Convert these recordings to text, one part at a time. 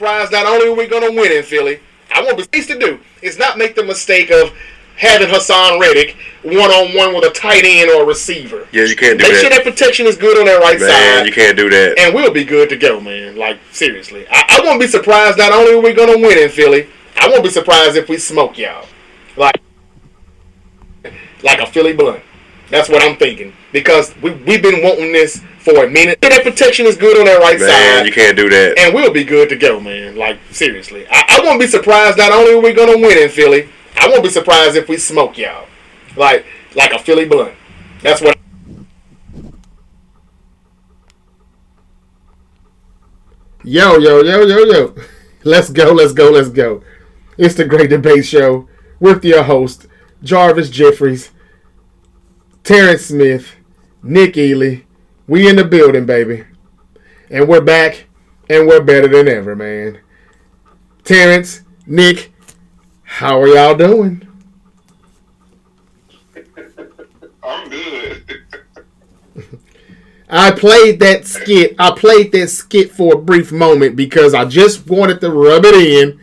not only are we going to win in Philly, I won't be pleased to do is not make the mistake of having Haason Reddick one on one with a tight end or a receiver. Yeah, you can't do Make that. Make sure that protection is good on that right man, side. you can't do that. and we'll be good to go, man. Like seriously, I, I won't be surprised. Not only are we gonna win in Philly, I won't be surprised if we smoke y'all, like like a Philly blunt. That's what I'm thinking because we we've been wanting this for a minute. That protection is good on that right man, side, you can't do that. and we'll be good to go, man. Like seriously, I, I won't be surprised. Not only are we gonna win in Philly, I won't be surprised if we smoke y'all, like like a Philly blunt. That's what. Yo, yo, yo, yo, yo. Let's go, let's go, let's go. It's the Great Debate Show with your host, Jarvis Jeffries, Terrence Smith, Nick Ely. We in the building, baby. And we're back, and we're better than ever, man. Terrence, Nick, how are y'all doing? I'm good. I played that skit. I played that skit for a brief moment because I just wanted to rub it in.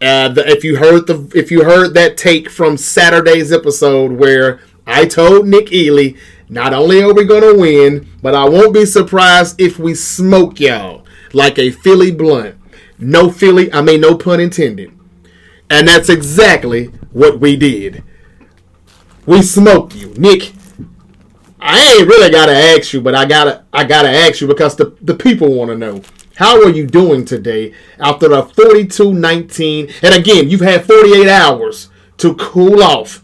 Uh, the, if you heard the if you heard that take from Saturday's episode where I told Nick Ely, not only are we gonna win, but I won't be surprised if we smoke y'all like a Philly blunt. No Philly, I mean no pun intended. And that's exactly what we did. We smoked you, Nick. I ain't really gotta ask you, but I gotta I gotta ask you because the, the people want to know. How are you doing today after a 42-19? And again, you've had 48 hours to cool off.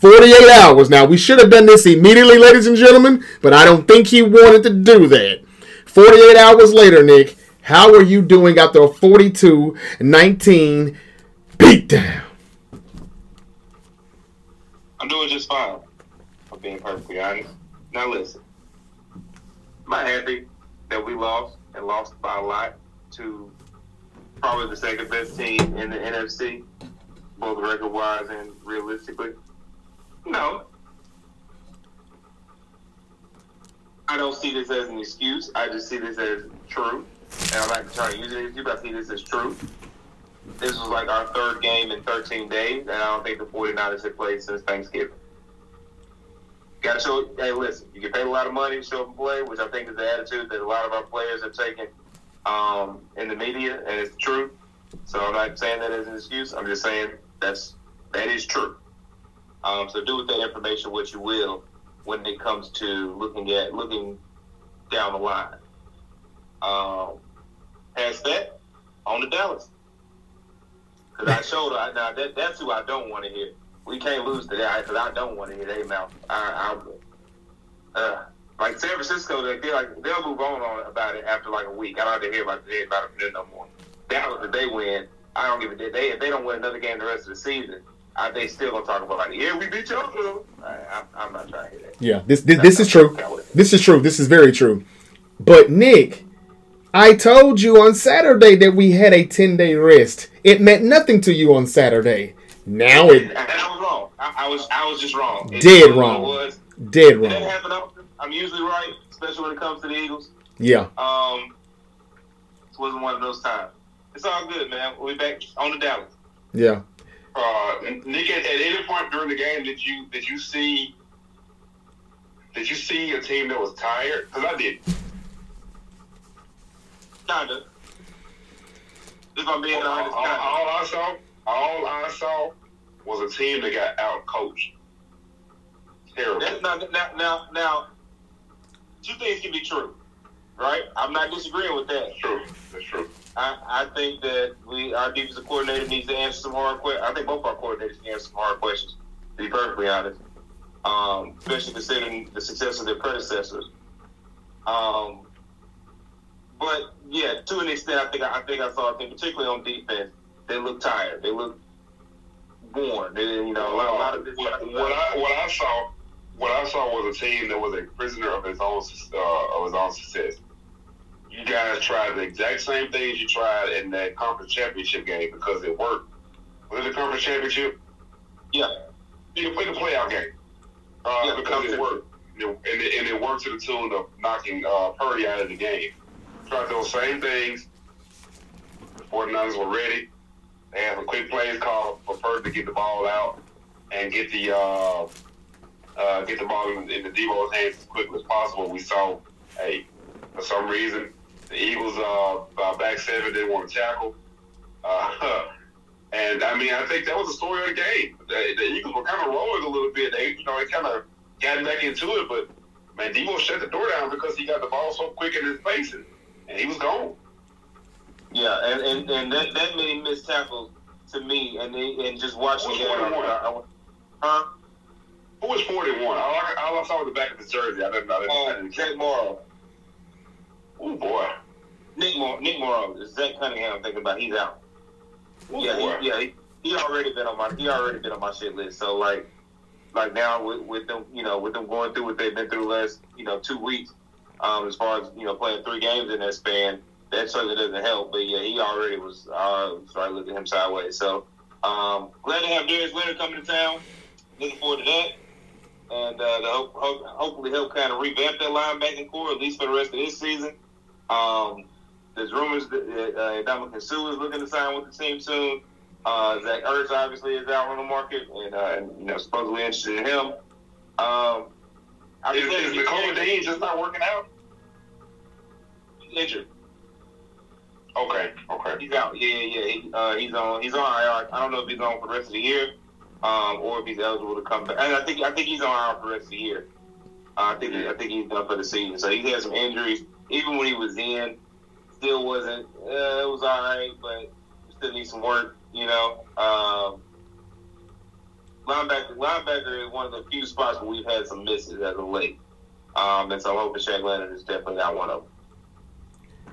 48 hours. Now, we should have done this immediately, ladies and gentlemen, but I don't think he wanted to do that. 48 hours later, Nick, how are you doing after a 42-19 beatdown? I'm doing just fine. I'm being perfectly honest. Now listen, I'm happy that we lost and lost by a lot to probably the second best team in the NFC, both record wise and realistically? No. I don't see this as an excuse. I just see this as true. And I'm not trying to use it as excuse, but I see this as true. This was like our third game in 13 days, and I don't think the 49ers have played since Thanksgiving. Got to show, hey, listen, you get paid a lot of money to show up and play, which I think is the attitude that a lot of our players are taking um, in the media, and it's true. So I'm not saying that as an excuse. I'm just saying that's that is true. Um, so do with that information what you will when it comes to looking at looking down the line. Um, past that, on to Dallas. Because I showed her, now that, that's who I don't want to hear. We can't lose to that because I don't want to hear their mouth. I, I, uh, like San Francisco, they, they like they'll move on, on about it after like a week. I don't have to hear about it about it no more. Dallas, if they win, I don't give a damn. They if they don't win another game the rest of the season, I, they still gonna talk about like, yeah, we beat y'all. too. I, I'm, I'm not trying to hear that. Yeah, this this, this is true. This is true. This is very true. But Nick, I told you on Saturday that we had a 10 day rest. It meant nothing to you on Saturday. Now it And I was wrong. I, I was I was just wrong. It Dead wrong. Was. dead wrong. I'm usually right, especially when it comes to the Eagles. Yeah. Um, it wasn't one of those times. It's all good, man. We'll be back on the Dallas. Yeah. Uh, Nick, at, any point during the game, did you did you see did you see a team that was tired? Because I did. Kinda. If I'm being All, honest, all- kinda. all I saw, all I saw was a team that got out coached. Terrible. That's not, now, now, now, two things can be true, right? I'm not disagreeing with that. That's true. That's true. I, I think that we our defensive coordinator needs to answer some hard questions. I think both our coordinators need to answer some hard questions, to be perfectly honest. Um, especially considering the success of their predecessors. Um, but yeah, to an extent, I think I think I saw a team, particularly on defense, they look tired. They look worn. They, you know, a lot, a lot of this. what, what I what I saw, what I saw was a team that was a prisoner of its own uh, of his own success. You guys tried the exact same things you tried in that conference championship game because it worked. Was it the conference championship? yeah, You can play the playoff game uh, Yeah, because it worked, and it, and it, and it worked to the tune of knocking uh, Purdy out of the game. Tried those same things The 49ers were ready. They had some quick plays called for Purdy to get the ball out and get the uh, uh, get the ball in, in the Deebo's hands as quickly as possible. We saw, hey, for some reason, the Eagles uh, uh, back seven didn't want to tackle. Uh, and I mean, I think that was the story of the game. The, the Eagles were kind of rolling a little bit. They, you know, they kind of got back into it, but man, Deebo shut the door down because he got the ball so quick in his face, and, and he was gone. Yeah, and, and, and that, that many missed tackles to me, and they, and just watching it, I- 41? I- I- huh? Who was 41? All I, all I saw was the back of his jersey. I didn't know. I didn't, I Oh, didn't Morrow. Oh, boy. Nick Morrow. Nick Morrow. Zach Cunningham. I'm thinking about. He's out. Oh, yeah, boy. he, yeah. He, he already been on my. He already been on my shit list. So like, like now with, with them, you know, with them going through what they've been through the last, you know, two weeks, um, as far as you know, playing three games in that span, that certainly doesn't help. But yeah, he already was. Uh, started looking at him sideways. So um, glad to have Darius Leonard coming to town. Looking forward to that. And uh, to hope, hope, hopefully help kind of revamp that linebacking corps, at least for the rest of this season. Um, there's rumors that uh, Ndamukong Suh is looking to sign with the team soon. Uh, Zach Ertz obviously is out on the market, and, uh, and you know supposedly interested in him. Um, I Is, is Nakobe Dean just not working out? injured. Okay, okay. He's out. Yeah, yeah, yeah. He, uh, he's on. He's on IR. I don't know if he's on for the rest of the year, um, or if he's eligible to come back. And I think I think he's on IR for the rest of the year. Uh, I think I think he's done for the season. So he had some injuries. Even when he was in, still wasn't. Uh, it was all right, but still need some work. You know. Um, linebacker, linebacker is one of the few spots where we've had some misses as of late. Um, and so I'm hoping Shaq Leonard is definitely not one of them.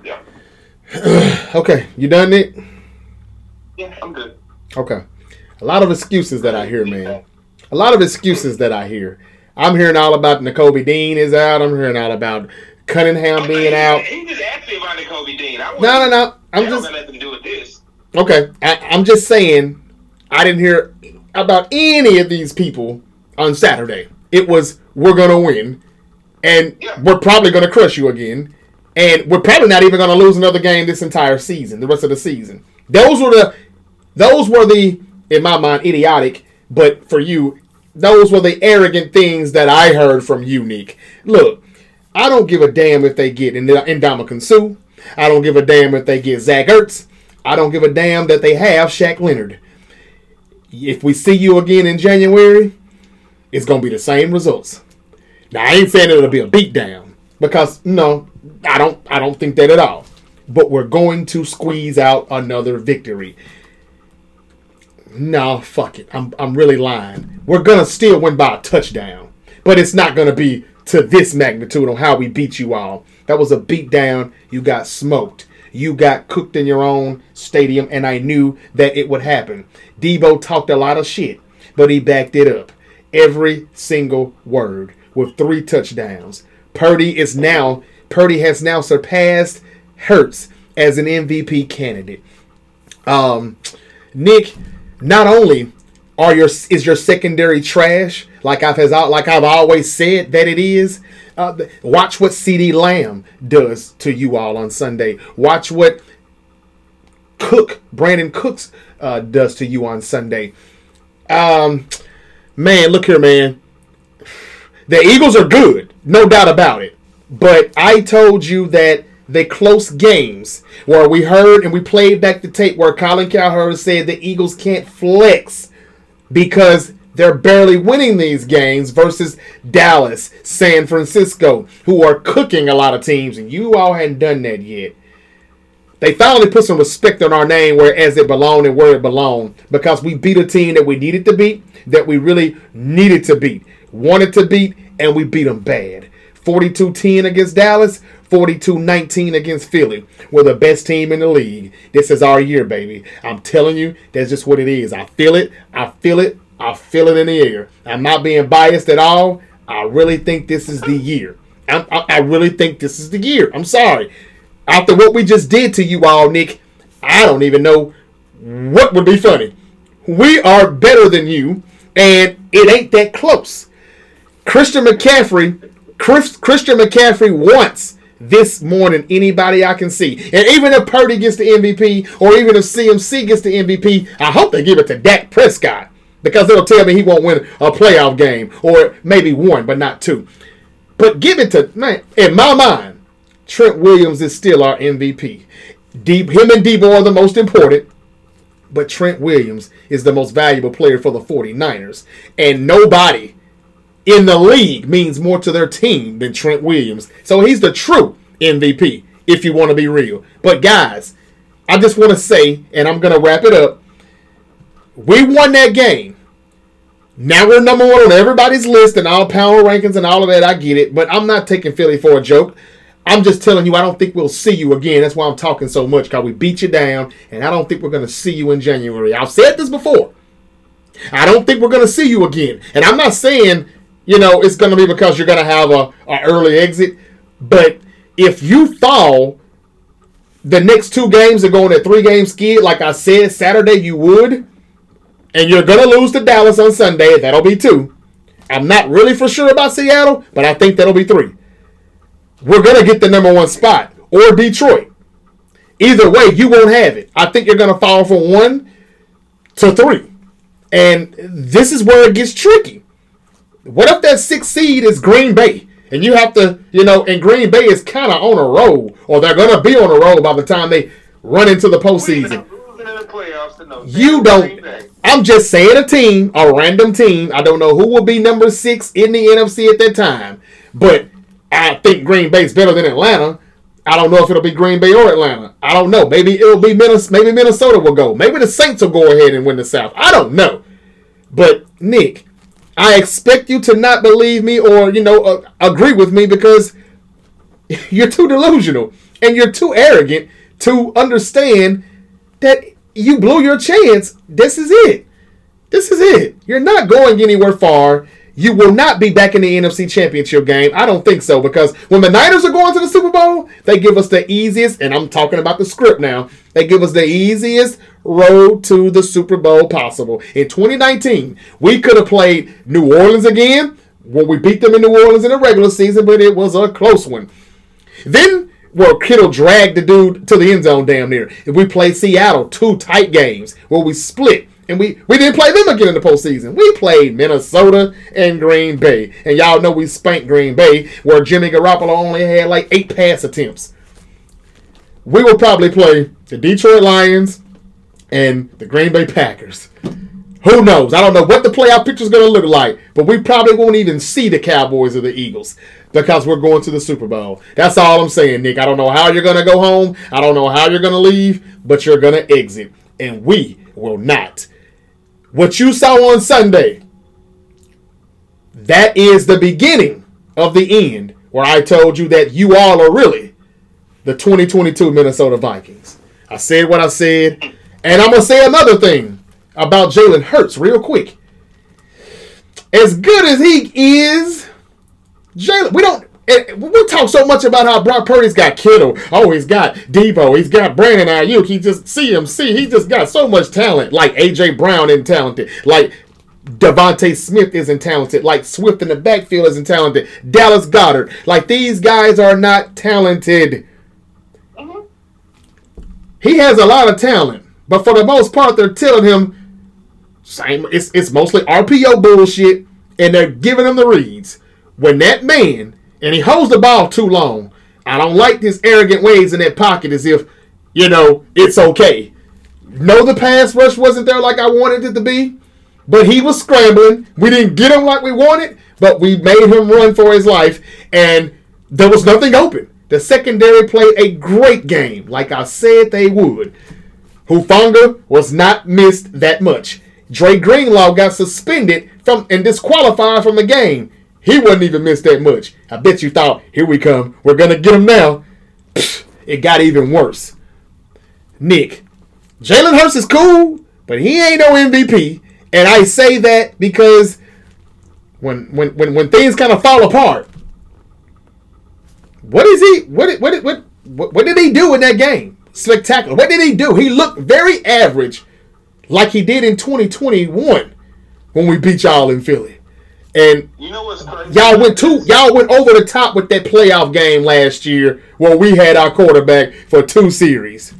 Yeah. okay, you done, Nick? Yeah, I'm good. Okay. A lot of excuses that I hear, man. A lot of excuses that I hear. I'm hearing all about Nakobe Dean is out. I'm hearing all about Cunningham being out. He just asked me about Kobe Dean. I No, no, no. I'm that just nothing to do with this. okay. I, I'm just saying. I didn't hear about any of these people on Saturday. It was we're gonna win, and Yeah. we're probably gonna crush you again, and we're probably not even gonna lose another game this entire season, the rest of the season. Those were the, those were the, in my mind, idiotic. But for you, those were the arrogant things that I heard from you, Nick. Look, I don't give a damn if they get Ndamukong Suh. I don't give a damn if they get Zach Ertz. I don't give a damn that they have Shaq Leonard. If we see you again in January, it's gonna be the same results. Now I ain't saying it'll be a beatdown because no, I don't. I don't think that at all. But we're going to squeeze out another victory. No, fuck it. I'm I'm really lying. We're gonna still win by a touchdown, but it's not gonna be to this magnitude on how we beat you all. That was a beatdown. You got smoked. You got cooked in your own stadium, and I knew that it would happen. Deebo talked a lot of shit, but he backed it up. Every single word with three touchdowns. Purdy is now Purdy has now surpassed Hurts as an MVP candidate. Um, Nick, not only are your is your secondary trash like I've has like I've always said that it is. Uh, watch what CeeDee Lamb does to you all on Sunday. Watch what Cook Brandin Cooks uh, does to you on Sunday. Um, man, look here, man. The Eagles are good, no doubt about it. But I told you that the close games where we heard and we played back the tape where Colin Cowherd said the Eagles can't flex because they're barely winning these games versus Dallas, San Francisco, who are cooking a lot of teams, and you all hadn't done that yet. They finally put some respect on our name where as it belonged and where it belonged because we beat a team that we needed to beat, that we really needed to beat, wanted to beat, and we beat them bad. 42-10 against Dallas, 42-19 against Philly. We're the best team in the league. This is our year, baby. I'm telling you, that's just what it is. I feel it. I feel it. I feel it in the air. I'm not being biased at all. I really think this is the year. I'm, I, I really think this is the year. I'm sorry. After what we just did to you all, Nick, I don't even know what would be funny. We are better than you, and it ain't that close. Christian McCaffrey, Chris, Christian McCaffrey wants this more than anybody I can see. And even if Purdy gets the MVP, or even if CMC gets the MVP, I hope they give it to Dak Prescott because it'll tell me he won't win a playoff game, or maybe one, but not two. But give it to man. In my mind, Trent Williams is still our MVP. Deep, him and Deebo are the most important, but Trent Williams is the most valuable player for the 49ers. And nobody in the league means more to their team than Trent Williams. So he's the true MVP, if you want to be real. But guys, I just want to say, and I'm going to wrap it up. We won that game. Now we're number one on everybody's list and all power rankings and all of that. I get it, but I'm not taking Philly for a joke. I'm just telling you, I don't think we'll see you again. That's why I'm talking so much, because we beat you down, and I don't think we're going to see you in January. I've said this before. I don't think we're going to see you again. And I'm not saying you know, it's going to be because you're going to have a, a early exit. But if you fall, the next two games are going at three game skid. Like I said, Saturday you would, and you're going to lose to Dallas on Sunday. That'll be two. I'm not really for sure about Seattle, but I think that'll be three. We're going to get the number one spot or Detroit. Either way, you won't have it. I think you're going to fall from one to three. And this is where it gets tricky. What if that sixth seed is Green Bay? And you have to, you know, and Green Bay is kind of on a roll, or they're going to be on a roll by the time they run into the postseason. You don't. I'm just saying a team, a random team. I don't know who will be number six in the NFC at that time, but I think Green Bay's better than Atlanta. I don't know if it'll be Green Bay or Atlanta. I don't know. Maybe it'll be Minnesota. Maybe Minnesota will go. Maybe the Saints will go ahead and win the South. I don't know. But Nick, I expect you to not believe me or, you know, uh, agree with me because you're too delusional and you're too arrogant to understand that you blew your chance. This is it. This is it. You're not going anywhere far. You will not be back in the NFC Championship game. I don't think so because when the Niners are going to the Super Bowl, they give us the easiest, and I'm talking about the script now, they give us the easiest road to the Super Bowl possible. In 2019, we could have played New Orleans again. Well, we beat them in New Orleans in the regular season, but it was a close one. Then well, Kittle dragged the dude to the end zone damn near. If we played Seattle, two tight games where we split. And we, we didn't play them again in the postseason. We played Minnesota and Green Bay. And y'all know we spanked Green Bay, where Jimmy Garoppolo only had like eight pass attempts. We will probably play the Detroit Lions and the Green Bay Packers. Who knows? I don't know what the playoff picture is going to look like, but we probably won't even see the Cowboys or the Eagles because we're going to the Super Bowl. That's all I'm saying, Nick. I don't know how you're going to go home. I don't know how you're going to leave, but you're going to exit. And we will not. What you saw on Sunday, that is the beginning of the end where I told you that you all are really the 2022 Minnesota Vikings. I said what I said, and I'm going to say another thing about Jalen Hurts real quick. As good as he is, Jalen, we don't we talk so much about how Brock Purdy's got Kittle. Oh, he's got Deebo. He's got Brandon Aiyuk. He just CMC. He just got so much talent. Like AJ Brown isn't talented. Like DeVonta Smith isn't talented. Like Swift in the backfield isn't talented. Dallas Goedert. Like these guys are not talented. Mm-hmm. He has a lot of talent, but for the most part, they're telling him same. It's it's mostly RPO bullshit, and they're giving him the reads. When that man and he holds the ball too long. I don't like his arrogant ways in that pocket as if, you know, it's okay. No, the pass rush wasn't there like I wanted it to be, but he was scrambling. We didn't get him like we wanted, but we made him run for his life, and there was nothing open. The secondary played a great game, like I said they would. Hufanga was not missed that much. Dre Greenlaw got suspended from and disqualified from the game. He wasn't even missed that much. I bet you thought, here we come. We're going to get him now. It got even worse. Nick, Jalen Hurts is cool, but he ain't no MVP. And I say that because when when when, when things kind of fall apart, what is he? What what what what, what did he do in that game? Spectacular. What did he do? He looked very average, like he did in 2021 when we beat y'all in Philly. And You know what's crazy? y'all went two. Y'all went over the top with that playoff game last year where we had our quarterback for two series.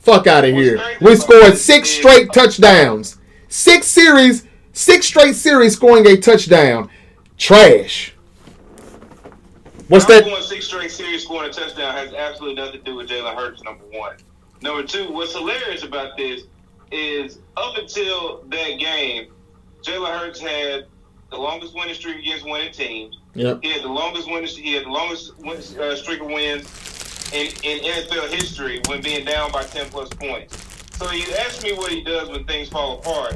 Fuck out of here. We scored six straight touchdowns. Six series, six straight series scoring a touchdown. Trash. What's that? going six straight series scoring a touchdown has absolutely nothing to do with Jalen Hurts. Number one. Number two. What's hilarious about this is up until that game, Jalen Hurts had the longest winning streak against winning teams. Yep. He had the longest winning. He had the longest win, uh, streak of wins in, in NFL history when being down by ten plus points. So you ask me what he does when things fall apart.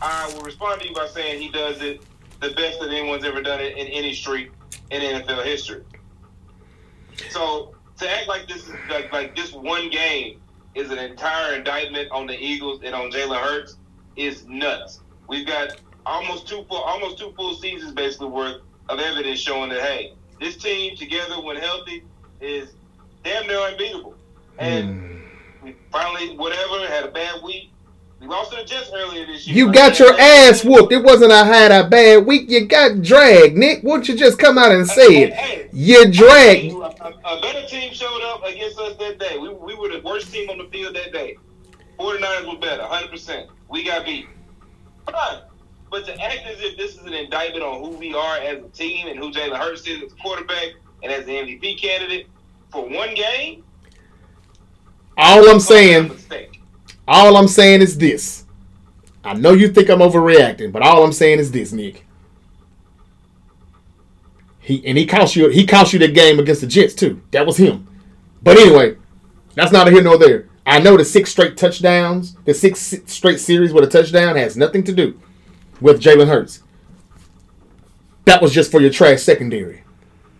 I will respond to you by saying he does it the best that anyone's ever done it in any streak in NFL history. So to act like this is like, like this one game is an entire indictment on the Eagles and on Jalen Hurts is nuts. We've got almost two full almost two full seasons basically worth of evidence showing that hey, this team together when healthy is damn near unbeatable. And hmm. we finally whatever had a bad week. We lost to the Jets earlier this year. You got your ass whooped. It wasn't a had a bad week. You got dragged, Nick. Why don't you just come out and say it? Hey, You dragged. A, a better team showed up against us that day. We, we were the worst team on the field that day. 49ers were better, 100%. We got beat. Fine. But to act as if this is an indictment on who we are as a team and who Jalen Hurts is as a quarterback and as the MVP candidate for one game, All I'm saying, all I'm saying is this. I know you think I'm overreacting, but all I'm saying is this, Nick. He and he cost you he cost you the game against the Jets too. That was him. But anyway, that's not a here nor there. I know the six straight touchdowns, the six straight series with a touchdown has nothing to do with Jalen Hurts. That was just for your trash secondary.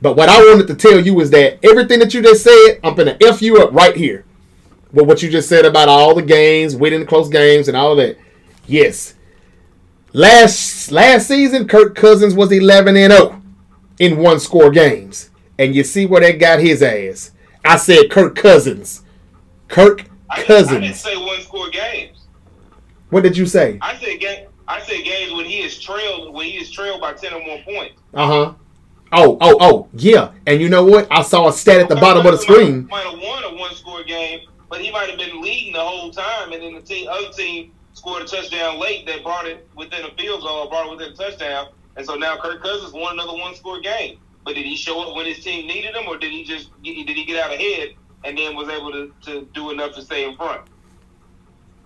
But what I wanted to tell you is that everything that you just said, I'm gonna F you up right here. With what you just said about all the games, winning the close games and all that. Yes. Last last season, Kirk Cousins was 11 and 0 in one score games. And you see where that got his ass. I said Kirk Cousins. Kirk I didn't, I didn't Cousins. say one score games. What did you say? I said game. I said games when he is trailed when he is trailed by ten or more points. Uh huh. Oh, oh, oh, yeah. And you know what? I saw a stat at the bottom of the screen. Might have won a one score game, but he might have been leading the whole time, and then the team, other team scored a touchdown late that brought it within a field goal, brought it within a touchdown, and so now Kirk Cousins won another one score game. But did he show up when his team needed him, or did he just did he get out ahead and then was able to, to do enough to stay in front?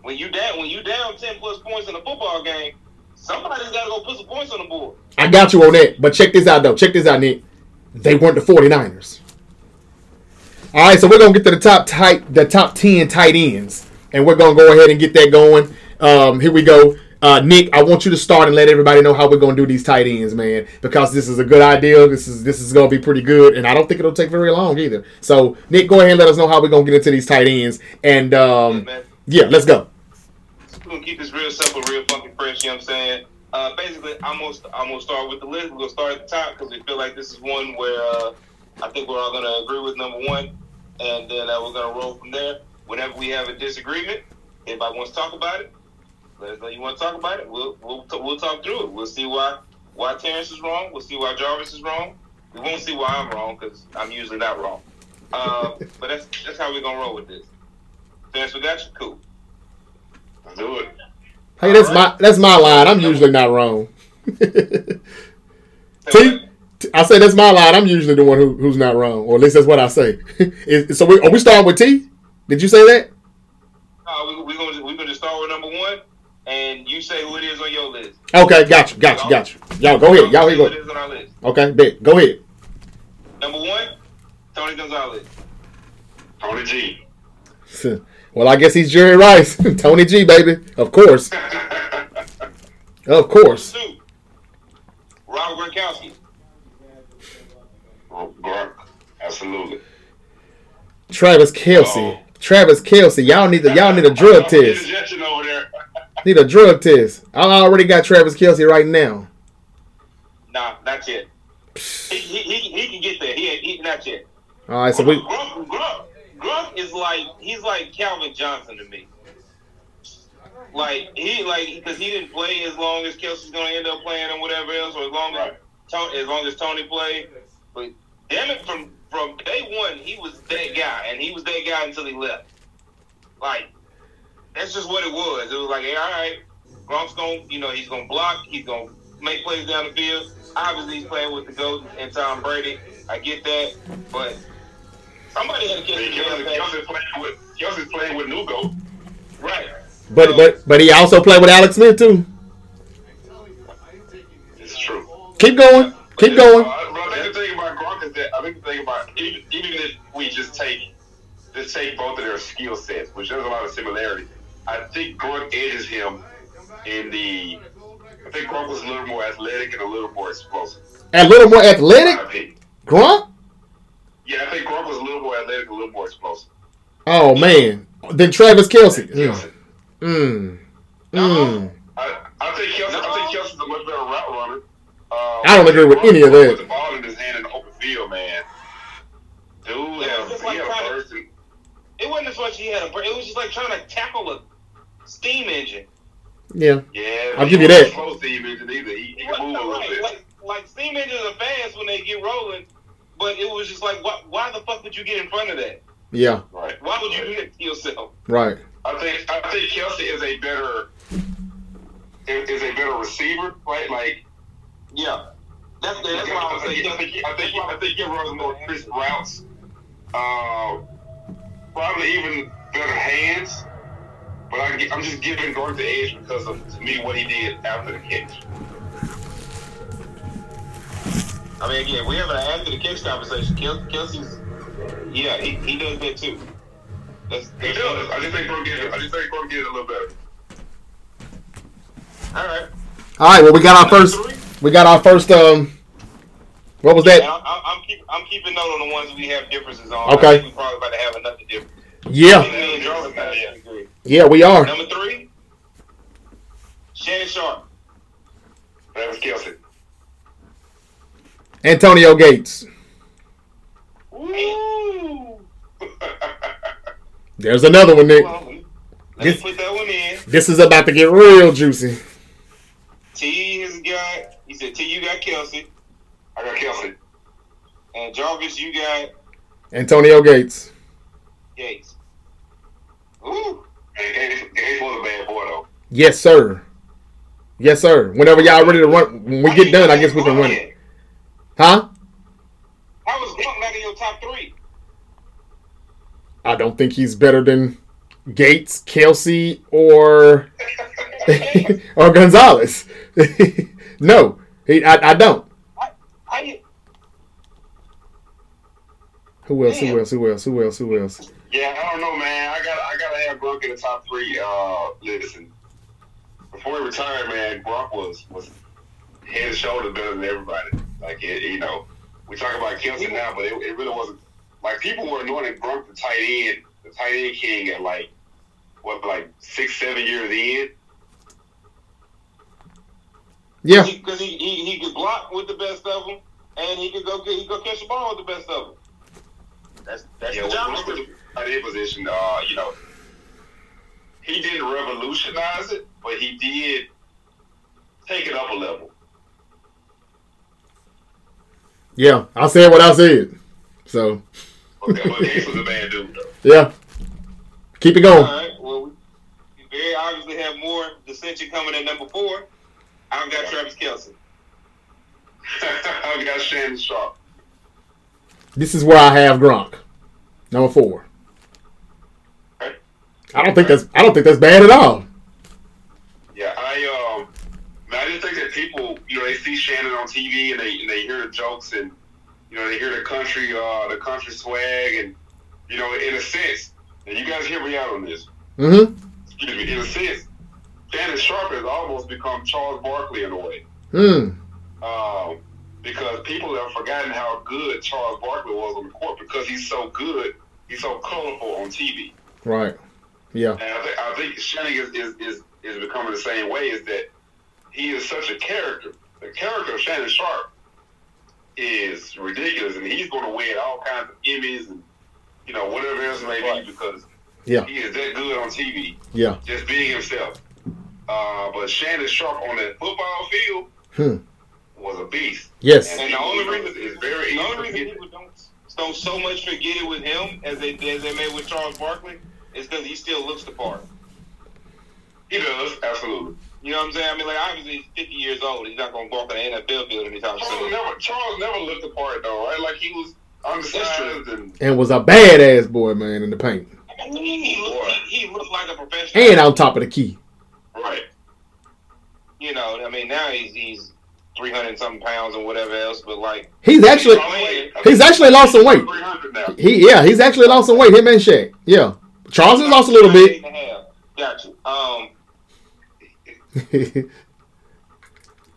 When you down when you down ten plus points in a football game, somebody's got to go put some points on the board. I got you on that. But check this out, though. Check this out, Nick. They weren't the 49ers. All right, so we're going to get to the top tight, the top 10 tight ends. And we're going to go ahead and get that going. Um, here we go. Uh, Nick, I want you to start and let everybody know how we're going to do these tight ends, man, because this is a good idea. This is this is going to be pretty good, and I don't think it'll take very long either. So, Nick, go ahead and let us know how we're going to get into these tight ends. And um, yeah, let's go. We're gonna keep this real simple, real fucking fresh. You know what I'm saying? Uh, basically, I'm gonna I'm gonna start with the list. We're gonna start at the top because we feel like this is one where uh, I think we're all gonna agree with number one, and then uh, we're gonna roll from there. Whenever we have a disagreement, anybody wants to talk about it, let us know you want to talk about it. We'll we'll t- we'll talk through it. We'll see why why Terrence is wrong. We'll see why Jarvis is wrong. We won't see why I'm wrong because I'm usually not wrong. Uh, but that's that's how we're gonna roll with this. Terrence, we got you. Cool. Let's do it. Hey, that's my that's my line. I'm usually not wrong. T, T- I say that's my line. I'm usually the one who, who's not wrong, or at least that's what I say. Is- so we, are we starting with T? Did you say that? We, we're gonna we're gonna start with number one, and you say who it is on your list. Okay, got you, got you, got you. Y'all go ahead. Y'all go. is on our list. Okay, bet. Go ahead. Number one, Tony Gonzalez. Tony G. Well, I guess he's Jerry Rice, Tony G, baby. Of course, of course. Two, Robert Gronkowski. Gronk. Absolutely. Travis Kelce. Uh-oh. Travis Kelce. Y'all need a y'all need a drug oh, test. Interjection over there. Need a drug test. I already got Travis Kelce right now. Nah, not yet. He, he, he, he can get there. He, he not yet. All right, so we. Gronk, Gronk, Gronk is like he's like Calvin Johnson to me. like he like because he didn't play as long as Kelce's gonna end up playing and whatever else, or as long as Right. Tony, as long as Tony played. But damn it, from from day one, he was that guy, and he was that guy until he left. Like that's just what it was. It was like, hey, all right, Gronk's gonna, you know, he's gonna block, he's gonna make plays down the field. Obviously, he's playing with the goat and Tom Brady. I get that, but somebody had to catch the pass. Kelce's playing with Kelce's playing with Nugo. Right. But but but he also played with Alex Smith too. It's true. Keep going. Keep Uh, going. but I think the thing about Gronk is that I think the thing about even, even if we just take just take both of their skill sets, which there's a lot of similarity. I think Gronk edges him in the. I think Gronk was a little more athletic and a little more explosive. A little more athletic. my opinion. Grunt? Yeah, I think Gronk was a little more athletic, a little more explosive. Oh man. Then Travis Kelce. Mm. Kelce. Mm. Mm. I, I think Kelce. I think Kelce's a much better route runner. Uh, I don't agree with any of that. With the ball in his hand in the open field, man. Dude, Yeah, have, just he like had a trying to- It wasn't as much he had a break. It was just like trying to tackle a steam engine. Yeah. Yeah, I'll he give you that. Slow steam engine either. He, he It can move a little right. bit. Like, like steam engines are fast when they get rolling, but it was just like, why, why the fuck would you get in front of that? Yeah. Right. Why would you do that to yourself? Right. I think I think Kelce is a better is, is a better receiver, right? Like Yeah, that's that's why I was saying. I think I think, I think he runs more crisp routes. Uh, probably even better hands. But I, am just giving Gronk the edge because of to me what he did after the catch. I mean, again, we have an after the catch conversation. Kel- Kelce's, yeah, he, he does that too. That's, He does. I just think Gronk did. it- I just think Gronk did it a little better. All right. All right. Well, we got our first. We got our first. Um. What was And that? I'm, I'm, I'm, keep, I'm keeping note on the ones we have differences on. Okay. I think we probably about to have another difference. Yeah. Me and to agree. Yeah, we are. Number three, Shannon Sharpe. That was Kelce. Antonio Gates. Ooh. There's another one, Nick. Well, let me This- put that one in. This is about to get real juicy. T has got. He said, "T, you got Kelce, I got Kelce. and Jarvis, you got Antonio Gates. Gates." Ooh. And Gates Gates was a bad boy though. Yes, sir. Yes, sir. Whenever y'all ready to run, when we get done, I guess we can run it. Huh? How was Gronk not in your top three? I don't think he's better than Gates, Kelce, or or Gonzalez. no, he, I, I don't. How you? Who else? Who else? Who else? Who else? Who else? Yeah, I don't know, man. I got I gotta have Gronk in the top three. Uh, listen, before he retired, man, Gronk was was head and shoulders better than everybody. Like it, you know, we talk about Kelce now, but it, it really wasn't. Like people were anointing Gronk the tight end, the tight end king at like what, like six, seven years in. Yeah, Because he, he, he could block with the best of them, and he could go get, he could go catch the ball with the best of them. That's that's Yeah, the with job. Gronk was the tight end position. Uh, you know, he didn't revolutionize it, but he did take it up a level. Yeah. I said what I said. So but Gates was a bad dude, though. yeah, keep it going. right. Well, we very obviously have more dissension coming at number four. I've got Travis Kelce. I've got Shannon Sharpe. This is where I have Gronk, number four. I don't think that's I don't think that's bad at all. Yeah, I um, man, I just think that people, you know, they see Shannon on TV and they and they hear the jokes and you know they hear the country, uh, the country swag and you know, in a sense, and you guys hear me out on this. Mm-hmm. Excuse me, in a sense, Shannon Sharpe has almost become Charles Barkley in a way. Hmm. um, because people have forgotten how good Charles Barkley was on the court because he's so good, he's so colorful on TV. Right. Yeah. And I, th- I think Shannon is, is, is, is becoming the same way is that he is such a character. The character of Shannon Sharpe is ridiculous, and he's going to win all kinds of Emmys and, you know, whatever else it may Right. be because Yeah. he is that good on TV, Yeah. just being himself. Uh, but Shannon Sharpe on that football field Hmm. was a beast. Yes. And the only reason it's very the only reason get. people don't, don't so much forget it with him as they as they made with Charles Barkley is because he still looks the part. He does absolutely. You know what I'm saying? I mean, like obviously he's 50 years old. He's not going to walk in the NFL field anytime Charles soon. never Charles never looked the part though, right? Like he was undersized and And was a badass boy, man, in the paint. He, he, looked, he, he looked like a professional. And on top of the key. right. you know, I mean, now he's he's 300 something pounds or whatever else, but like, He's actually he's actually lost some weight. Three hundred now. He yeah, he's actually lost some weight, him and Shaq. Yeah. Charles has lost a little bit. Eight and a half. Got you. Um,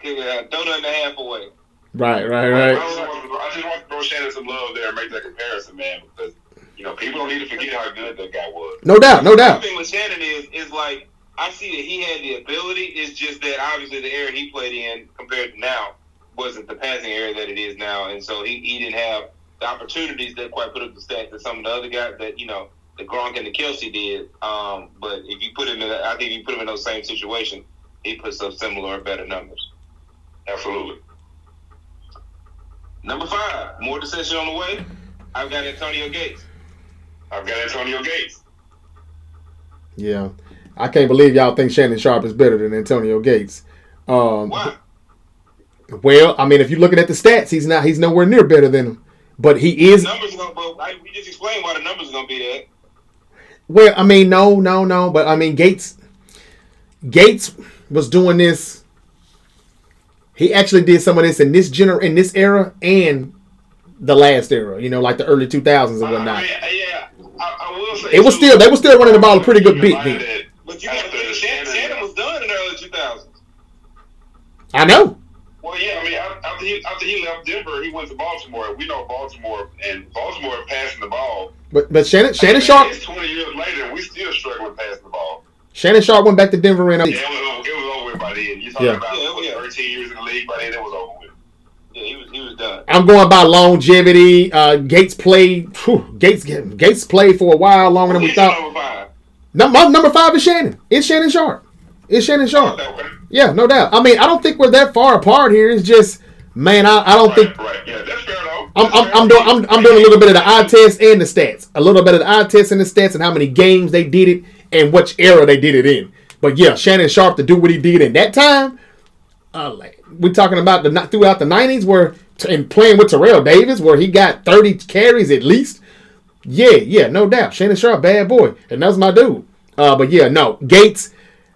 give it a donut and a half away. right, right, right. just want to, I just want to throw Shannon some love there and make that comparison, man, because you know people don't need to forget how good that guy was. No doubt, no doubt. The doubt. thing with Shannon is, is like, I see that he had the ability. It's just that obviously the era he played in compared to now wasn't the passing area that it is now, and so he, he didn't have the opportunities that quite put up the stats that some of the other guys that you know the Gronk and the Kelce did. Um, but if you put him in, I think if you put him in those same situations, he puts up similar or better numbers. Absolutely. Number five, more decision on the way. I've got Antonio Gates. I've got Antonio Gates. Yeah. I can't believe y'all think Shannon Sharpe is better than Antonio Gates. Um, Why? well, I mean, if you're looking at the stats, he's not he's nowhere near better than him. But he is numbers gonna. But I, we just explained why the numbers are gonna be there. Well, I mean, no, no, no, but I mean, Gates, Gates was doing this. He actually did some of this in this gener in this era and the last era. You know, like the early two thousands and I whatnot. mean, yeah, I, I will say It was too, still they were still running the ball a pretty good keep bit then. that But you got to think Shannon, Shannon was done in the early 2000s. I know. Well, yeah, I mean, after he after he left Denver, he went to Baltimore. We know Baltimore and Baltimore passing the ball. But but Shannon Shannon I mean, Sharpe It's twenty years later, and we still struggling with passing the ball. Shannon Sharpe went back to Denver and Yeah, it was, it was over with by then. You're talking Yeah. about Yeah, what, yeah. 13 years in the league. By then, it was over with. Yeah, he was he was done. I'm going by longevity. Uh, Gates played. Whew, Gates Gates played for a while longer than we thought. number five. Number number five is Shannon. It's Shannon Sharpe. It's Shannon Sharpe. Yeah, no doubt. I mean, I don't think we're that far apart here. It's just, man, I, I don't think Right, right. Yeah, that's fair though. I'm, I'm. I'm doing I'm, I'm doing a little bit of the eye test and the stats. A little bit of the eye test and the stats and how many games they did it and which era they did it in. But yeah, Shannon Sharpe to do what he did in that time. Uh, like, we're talking about the throughout the '90s where and playing with Terrell Davis where he got 30 carries at least. Yeah, yeah, no doubt. Shannon Sharpe, bad boy, and that's my dude. Uh, but yeah, no Gates.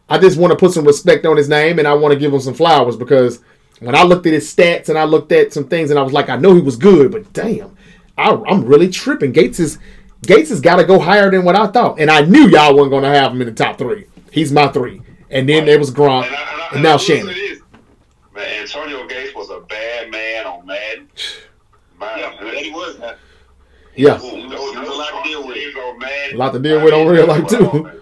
I just want to put some respect on his name and I want to give him some flowers because when I looked at his stats and I looked at some things and I was like, I know he was good, but damn, I, I'm really tripping. Gates is Gates has got to go higher than what I thought, and I knew y'all weren't going to have him in the top three. He's my three, and then there was Gronk, And, I, and, I, and and now Shannon. Man, Antonio Gates was a bad man on Madden. My Yeah, goodness. he was. man. Yeah, Ooh, those, He was those a lot to deal with. teams on Madden. A lot to deal with on real life, too.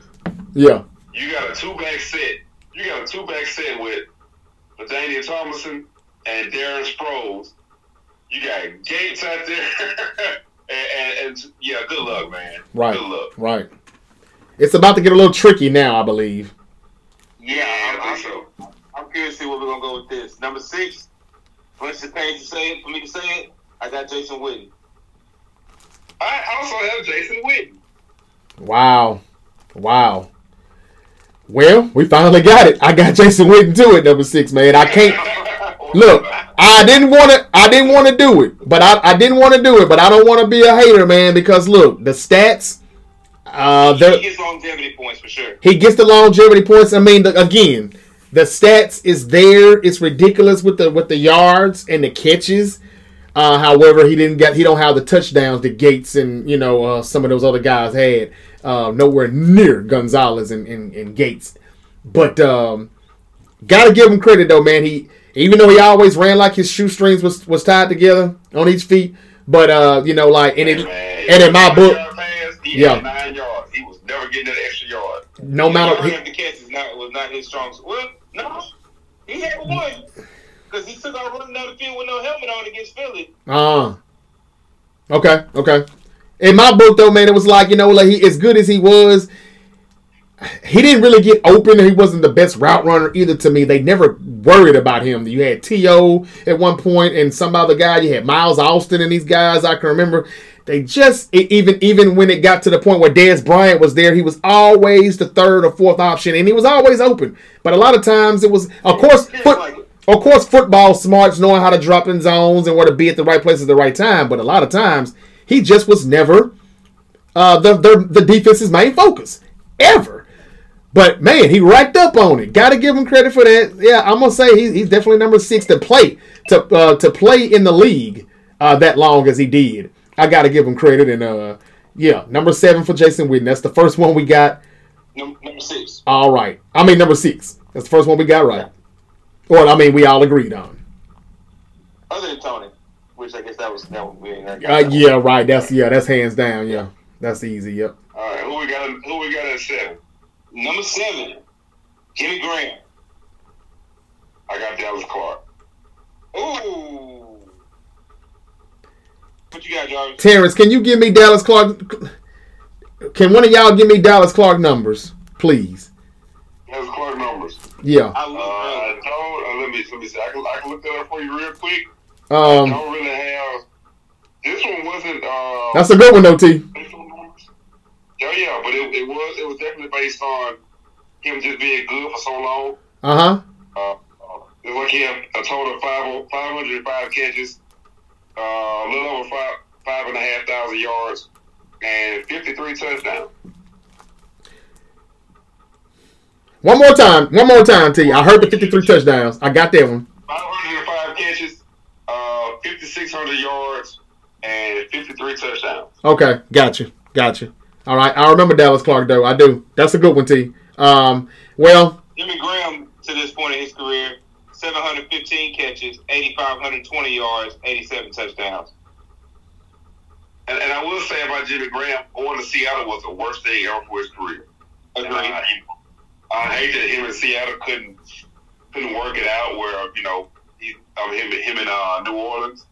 yeah, You got a two back set. You got a two back set with LaDainian Tomlinson and Darren Sproles. You got Gates out there. and, and, and yeah, good luck, man. right, Good luck. right. It's about to get a little tricky now, I believe. Yeah, I'm, I I'm, I'm curious to see where we're gonna go with this. Number six, once it's paid to say it, for me to say it, I got Jason Witten. I also have Jason Witten. Wow, wow. Well, we finally got it. I got Jason Witten to it, number six, man. I can't. Look, I didn't want to. I didn't want to do it, but I, I didn't want to do it. But I don't want to be a hater, man, because look, the stats. Uh, He gets longevity points for sure. he gets the longevity points. I mean, the, again, the stats is there. It's ridiculous with the with the yards and the catches. Uh, however, he didn't get he don't have the touchdowns that Gates and you know uh, some of those other guys had. Uh, nowhere near Gonzalez and, and, and Gates. But um, gotta give him credit though, man. He even though he always ran like his shoestrings was was tied together on each feet. But uh, you know, like and it, Man, and in my book, yard pass, he Yeah. had nine yards. He was never getting that extra yard. no matter He, he, the catch is not was not his strong. Well, no, he had one because he took out running down the field with no helmet on against Philly. Uh okay, okay. In my book, though, man, it was like you know, like he as good as he was. He didn't really get open. He wasn't the best route runner either to me. They never worried about him. You had T.O. at one point and some other guy. You had Miles Austin and these guys I can remember. They just even even when it got to the point where Dez Bryant was there, he was always the third or fourth option, and he was always open. But a lot of times it was, of course, foot, of course, football smarts, knowing how to drop in zones and where to be at the right place at the right time. But a lot of times he just was never uh, the, the the defense's main focus ever. But man, he racked up on it. Got to give him credit for that. Yeah, I'm gonna say he's, he's definitely number six to play to uh, to play in the league uh, that long as he did. I got to give him credit. And uh, yeah, number seven for Jason Witten. That's the first one we got. Number, number six. All right. I mean number six. That's the first one we got right. Or I mean we all agreed on. Other than Tony, which I guess that was that one we ain't. Uh, yeah, right. That's yeah. That's hands down. Yeah, that's easy. Yep. All right, who we got? Who we got at seven? Number seven, Jimmy Graham. I got Dallas Clark. Ooh. What you got, Jarvis? Terrence, can you give me Dallas Clark? Can one of y'all give me Dallas Clark numbers, please? Dallas Clark numbers. Yeah. I Uh, I don't. Uh, let me let me see. I can, I can look that up for you real quick. Um, don't really have. This one wasn't. Uh, that's a good one, though, T. Yeah, yeah, but it, it was it was definitely based on him just being good for so long. Uh huh. Uh, uh, it was like he had a total of five five hundred five catches, uh, a little over five five and a half thousand yards, and fifty three touchdowns. One more time. One more time, T. I heard the 53 touchdowns. I got that one. Five hundred and five catches, uh, fifty six hundred yards, and fifty three touchdowns. Okay. Gotcha. Gotcha. All right. I remember Dallas Clark, though. I do. That's a good one, T. Um, well, Jimmy Graham to this point in his career, 715 catches, 8,520 yards, 87 touchdowns. And, and I will say about Jimmy Graham, going to Seattle was the worst thing ever for his career. Agreed. I, I hate that him and Seattle couldn't couldn't work it out. Where you know he, um, him him in uh, New Orleans,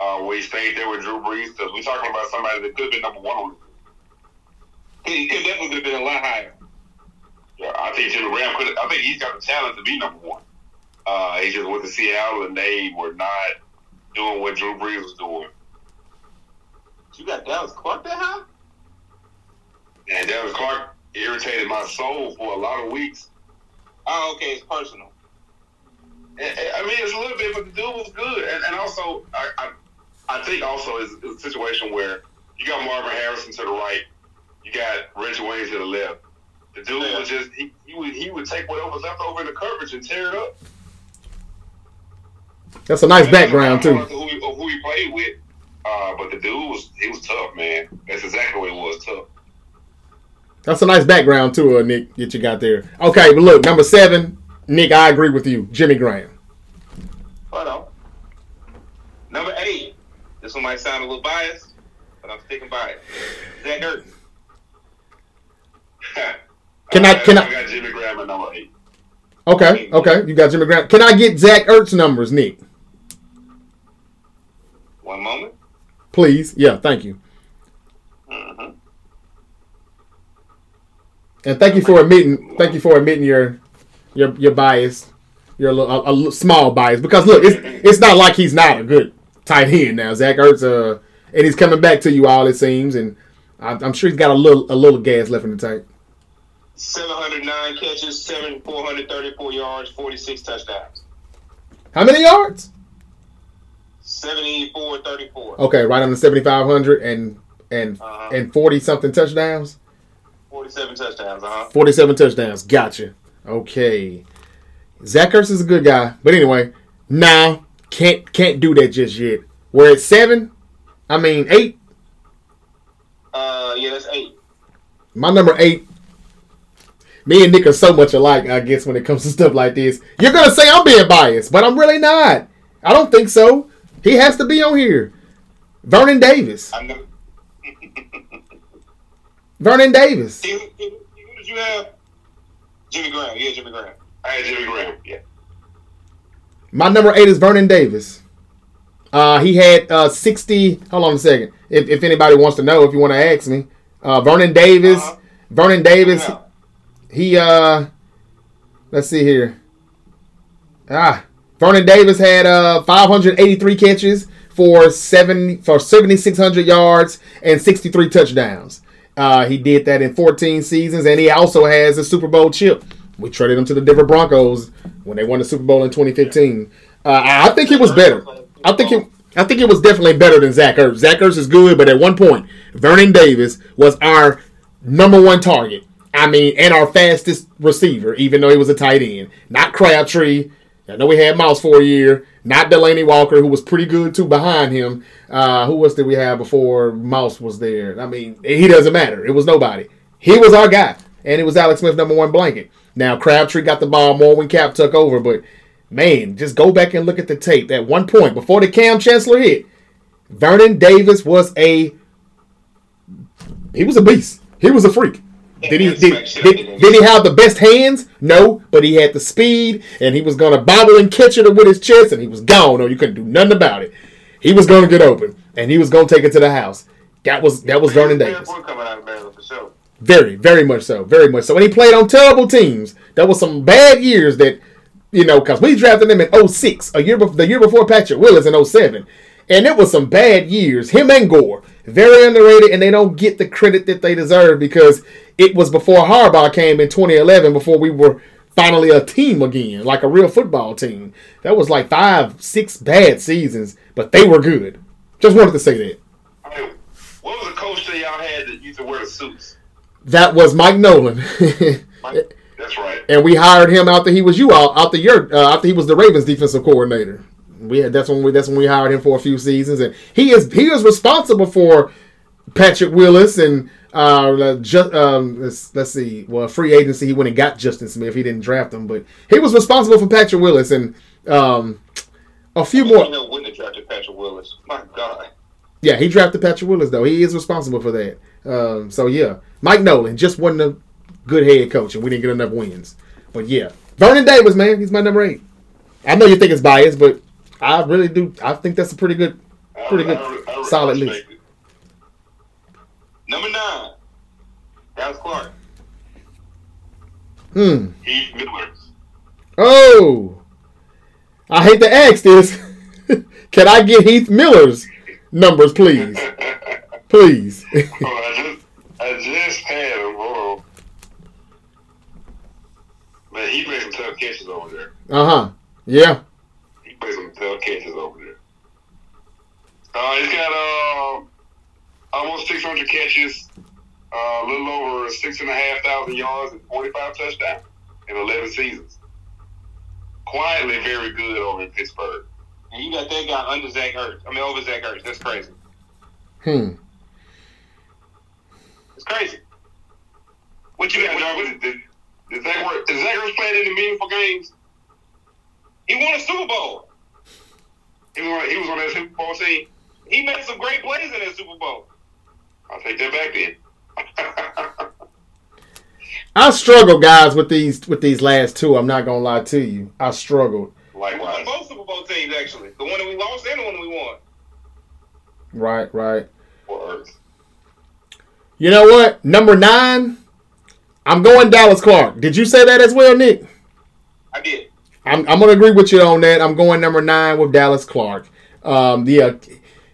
uh, where he stayed there with Drew Brees. Because we're talking about somebody that could have been number one. On- He could definitely have been a lot higher. Yeah, I think Jimmy Graham could. I think he's got the talent to be number one. Uh, he just went to Seattle and they were not doing what Drew Brees was doing. You got Dallas Clark that high? And Dallas Clark irritated my soul for a lot of weeks. Oh, okay, it's personal. And- and- I mean, it's a little bit, but the dude was good. And, and also, I, I, I think also it's, it's a situation where you got Marvin Harrison to the right, you got Reggie Wayne to the left. The dude Yeah. was just he, he would he would take whatever was left over in the coverage and tear it up. that's a nice background, I don't too. Who he, who he played with, uh, but the dude was he was tough, man. That's exactly what it was, tough. That's a nice background, too, uh, Nick, that you got there. Okay, but look, number seven, Nick, I agree with you. Jimmy Graham. Hold on. Number eight. This one might sound a little biased, but I'm sticking by it. Zach Ertz. Can I- can I- I got Jimmy Graham at number eight. Okay, okay. You got Jimmy Graham. Can I get Zach Ertz numbers, Nick? One moment. Please. Yeah, thank you. Mm-hmm. And thank you for admitting. Thank you for admitting your your your bias, your a, a small bias. Because look, it's it's not like he's not a good tight end now. Zach Ertz, uh, and he's coming back to you all it seems, and I, I'm sure he's got a little a little gas left in the tank. 709 catches, 7 434 yards, 46 touchdowns. How many yards? 74 34. Okay, right on the 7,500 and and Uh-huh. and 40 something touchdowns. 47 touchdowns, uh huh. 47 touchdowns. Gotcha. Okay. Zach Ertz is a good guy. But anyway, now can't can't do that just yet. We're at seven. I mean eight. Uh, yeah, that's eight. My number eight. Me and Nick are so much alike, I guess, when it comes to stuff like this. You're gonna say I'm being biased, but I'm really not. I don't think so. He has to be on here. Vernon Davis. I know. Vernon Davis. Who, did you have? Jimmy Graham. Yeah, Jimmy Graham. I had Jimmy Graham. Yeah. My number eight is Vernon Davis. Uh, he had uh, 60. Hold on a second. If, if anybody wants to know, if you want to ask me, uh, Vernon Davis. Uh-huh. Vernon Davis. No. He uh, let's see here. Ah, Vernon Davis had uh 583 catches for seven for 7600 yards and 63 touchdowns. Uh, he did that in 14 seasons, and he also has a Super Bowl chip. We traded him to the Denver Broncos when they won the Super Bowl in 2015. Uh, I think he was better. I think it. I think it was definitely better than Zach Ertz. Zach Ertz is good, but at one point, Vernon Davis was our number one target. I mean, and our fastest receiver, even though he was a tight end. Not Crabtree. I know we had Mouse for a year. Not Delanie Walker, who was pretty good too behind him. Uh, who else did we have before Mouse was there? I mean, he doesn't matter. It was nobody. He was our guy, and it was Alex Smith number one blanket. Now Crabtree got the ball more when Cap took over, but man, just go back and look at the tape. At one point, before the Kam Chancellor hit, Vernon Davis was a he was a beast. He was a freak. Did he did, did, did he have the best hands? No, but he had the speed, and he was gonna bobble and catch it with his chest, and he was gone. Or you couldn't do nothing about it. He was gonna get open, and he was gonna take it to the house. That was that was Vernon Davis. coming out of Maryland for sure. Very, very much so. Very much so. And he played on terrible teams. There was some bad years that, you know, because we drafted him in 06, a year before, the year before Patrick Willis in 07. And it was some bad years. Him and Gore. Very underrated, and they don't get the credit that they deserve because it was before Harbaugh came in 2011, before we were finally a team again, like a real football team. That was like five, six bad seasons, but they were good. Just wanted to say that. What was the coach that y'all had that used to wear the suits? That was Mike Nolan. Mike, that's right. and we hired him after he was you out after your uh, after he was the Ravens defensive coordinator. We had that's when we that's when we hired him for a few seasons, and he is he is responsible for Patrick Willis and uh, just um, let's, let's see, well, free agency he went and got Justin Smith. If he didn't draft him, but he was responsible for Patrick Willis and um, a few more. Hill wouldn't have drafted Patrick Willis. My God. Yeah, he drafted Patrick Willis though. He is responsible for that. Um, so yeah, Mike Nolan just wasn't a good head coach, and we didn't get enough wins. But yeah, Vernon Davis, man, he's my number eight. I know you think it's biased, but I really do. I think that's a pretty good, I- pretty good, I- I- solid list. it. Number nine. Dallas Clark. Hmm. Heath Miller. Oh, I hate to ask this. Can I get Heath Miller's numbers, please? Please. Oh, I just, I just had him. Hold on. Man, he made some tough catches over there. uh huh. Yeah. He made some tough catches over there. Uh, he's got uh, almost 600 catches, uh, a little over six and a half thousand yards, and 45 touchdowns in 11 seasons. Quietly very good over in Pittsburgh. And you got that guy under Zach Ertz. I mean, over Zach Ertz. That's crazy. Hmm. It's crazy. What you got, John? What, did, did Zach, Wor- is Zach Ertz playing any meaningful games? He won a Super Bowl. He was on, he was on that Super Bowl team. He made some great plays in that Super Bowl. I'll take that back then. I struggle, guys, with these with these last two. I'm not gonna lie to you. I struggled. Likewise. both Super Bowl teams, actually. The one that we lost and the one we won. Right, right. You know what? Number nine. I'm going Dallas Clark. Did you say that as well, Nick? I did. I'm, I'm going to agree with you on that. I'm going number nine with Dallas Clark. Um, yeah,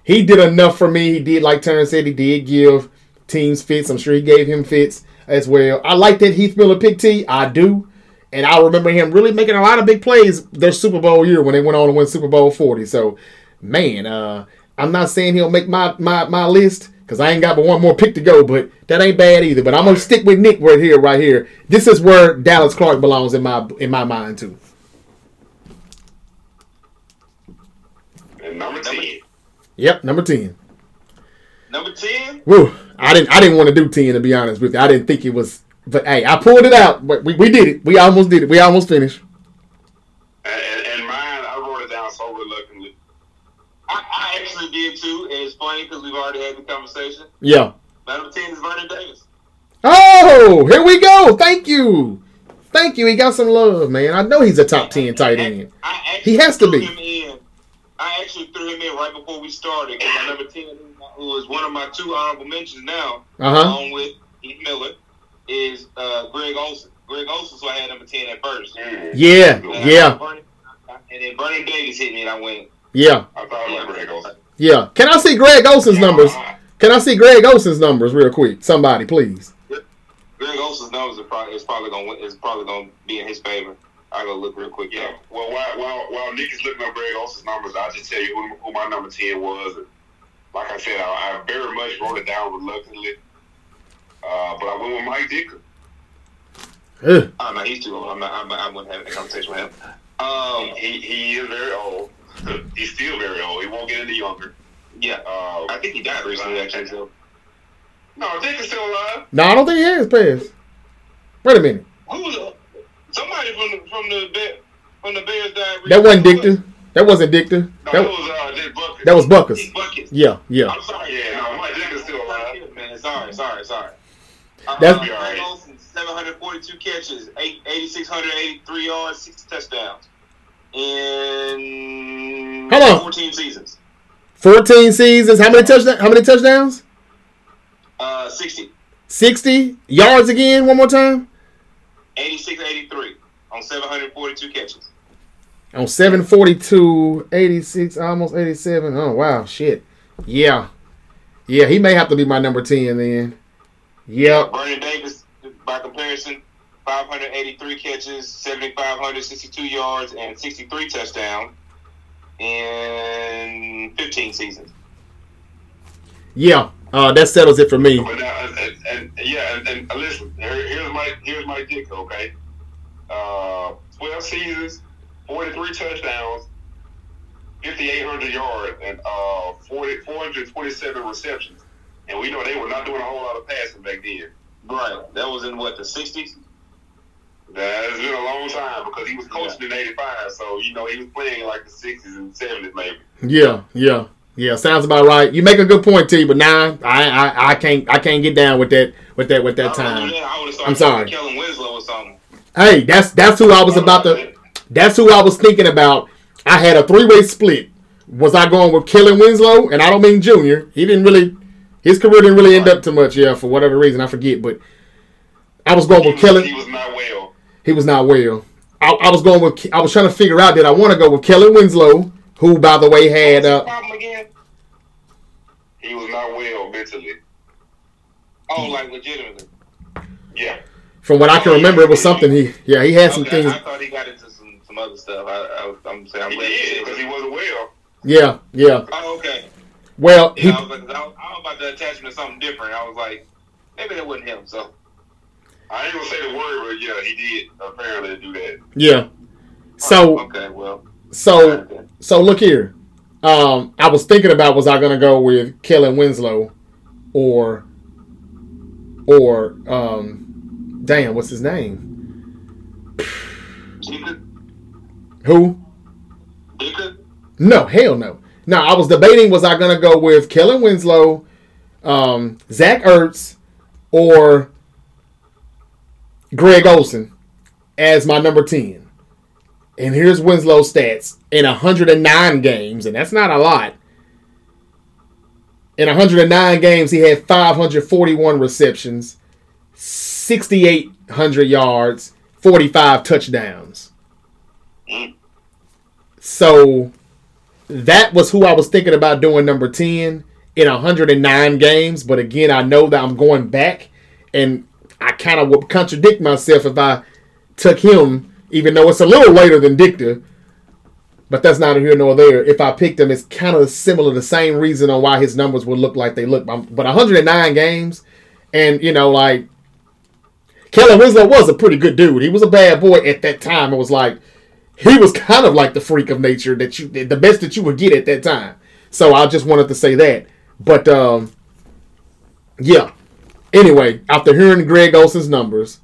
he did enough for me. He did, like Terrence said, he did give teams fits. I'm sure he gave him fits as well. I like that Heath Miller pick T. I do. And I remember him really making a lot of big plays their Super Bowl year when they went on to win Super Bowl 40. So, man, uh, I'm not saying he'll make my, my, my list because I ain't got but one more pick to go, but that ain't bad either. But I'm gonna stick with Nick right here, right here. This is where Dallas Clark belongs in my in my mind too. Number 10. Yep, number ten. Number 10, Woo! I didn't. I didn't want to do ten to be honest with you. I didn't think it was. But hey, I pulled it out. But we, we did it. We almost did it. We almost finished. And, and, and mine, I wrote it down so reluctantly. I, I actually did too, and it's funny because we've already had the conversation. Yeah. My number 10 is Vernon Davis. Oh, here we go. Thank you. Thank you. He got some love, man. I know he's a top ten tight end. I actually He has to threw be. Him in. I actually threw him in right before we started because my number 10, who is one of my two honorable mentions now, Uh huh. along with Heath Miller, is uh, Greg Olsen. Greg Olsen, so I had number ten at first. Yeah, And yeah, had Vernon- And then Vernon Davis hit me, and I went. yeah, I thought it was Greg Olsen. yeah. Can I see Greg Olsen's numbers? Can I see Greg Olsen's numbers real quick? Somebody, please. Greg Olsen's numbers are probably is probably gonna is probably gonna be in his favor. I go look real quick. Yeah. Yeah. Well, while while while Nick is looking up Greg Olsen's numbers, I'll just tell you who, who my number ten was. And like I said, I, I very much wrote it down reluctantly. Uh, but I went with Mike Ditka. Ugh. Oh no, he's too old. I'm not. I'm, I wouldn't have a conversation with him. Um. He he is very old. He's still very old. He won't get any younger. Yeah. Uh, I think he died recently, actually. So. no, Ditka's still alive. No, I don't think he has passed. Wait a minute. Who was somebody from the from the Bear, from the Bears died? That wasn't recently? Ditka. That wasn't Ditka. No, That, that was uh, Dick Bucket. that was Butkus. Dick Butkus. Yeah, yeah. I'm sorry. Yeah, no, Mike Ditka's still alive. Man, sorry, sorry, sorry. That's- uh, Greg Olsen, 742 catches, eight- 8,683 yards, 60 touchdowns. In Hold on. 14 seasons. 14 seasons. How many touchdowns? How many touchdowns? Uh, 60. 60 yards again. One more time. 86, 83 on 742 catches. On 742, 86, almost 87. Oh, wow. Shit. Yeah. Yeah, he may have to be my number 10 then. Yep. Vernon Davis, by comparison, 583 catches, 7,562 yards, and 63 touchdowns in 15 seasons. Yeah. Uh, that settles it for me. But now, and, and, and yeah, and, and listen, here, here's my Here's Mike Ditka. Okay, uh, twelve seasons, forty-three touchdowns, fifty-eight hundred yards, and uh, 40, 427 receptions. And we know they were not doing a whole lot of passing back then. Right. That was in what, the 60s? That has been a long time because he was coaching in '85, so you know he was playing like the '60s and '70s maybe. Yeah, yeah, yeah. Sounds about right. You make a good point, T. But nah, I, I, I can't, I can't get down with that, with that, with that time. I'm sorry. Winslow or something. Hey, that's that's who I was about to. That's who I was thinking about. I had a three way split. Was I going with Kellen Winslow? And I don't mean Junior. He didn't really. His career didn't really end up too much. Yeah, for whatever reason, I forget. But I was going He with was, Kellen. he was not well. He was not well. I, I was going with. I was trying to figure out did I want to go with Kellen Winslow, who by the way had. What's Uh, problem again? He was not well mentally. Oh, like legitimately. Yeah. from what I can remember, it was something he. Yeah, he had some things. I thought he got into some, some other stuff. I, I, I'm saying I'm He did because he wasn't well. Yeah, yeah. Oh, okay. Well, Yeah, he. I was like, 'cause I was, I was about to attach him to something different. I was like, maybe that wasn't him. So I ain't gonna say the word, but yeah, he did apparently do that. Yeah. So okay, well, so So look here. Um, I was thinking about was I gonna go with Kellen Winslow or or um damn, what's his name? Who? No, hell no. Now I was debating was I gonna go with Kellen Winslow, um, Zach Ertz, or Greg Olsen as my number 10. And here's Winslow's stats in 109 games, and that's not a lot. In 109 games, he had 541 receptions, 6,800 yards, 45 touchdowns. So that was who I was thinking about doing number 10 in 109 games. But again, I know that I'm going back, and I kind of would contradict myself if I took him, even though it's a little later than Ditka. But that's neither here nor there. If I picked him, it's kind of similar, the same reason on why his numbers would look like they look. But 109 games, and you know, like Kellen Winslow was a pretty good dude. He was a bad boy at that time. It was like he was kind of like the freak of nature that you, the best that you would get at that time. So I just wanted to say that. But um, yeah. Anyway, after hearing Greg Olsen's numbers,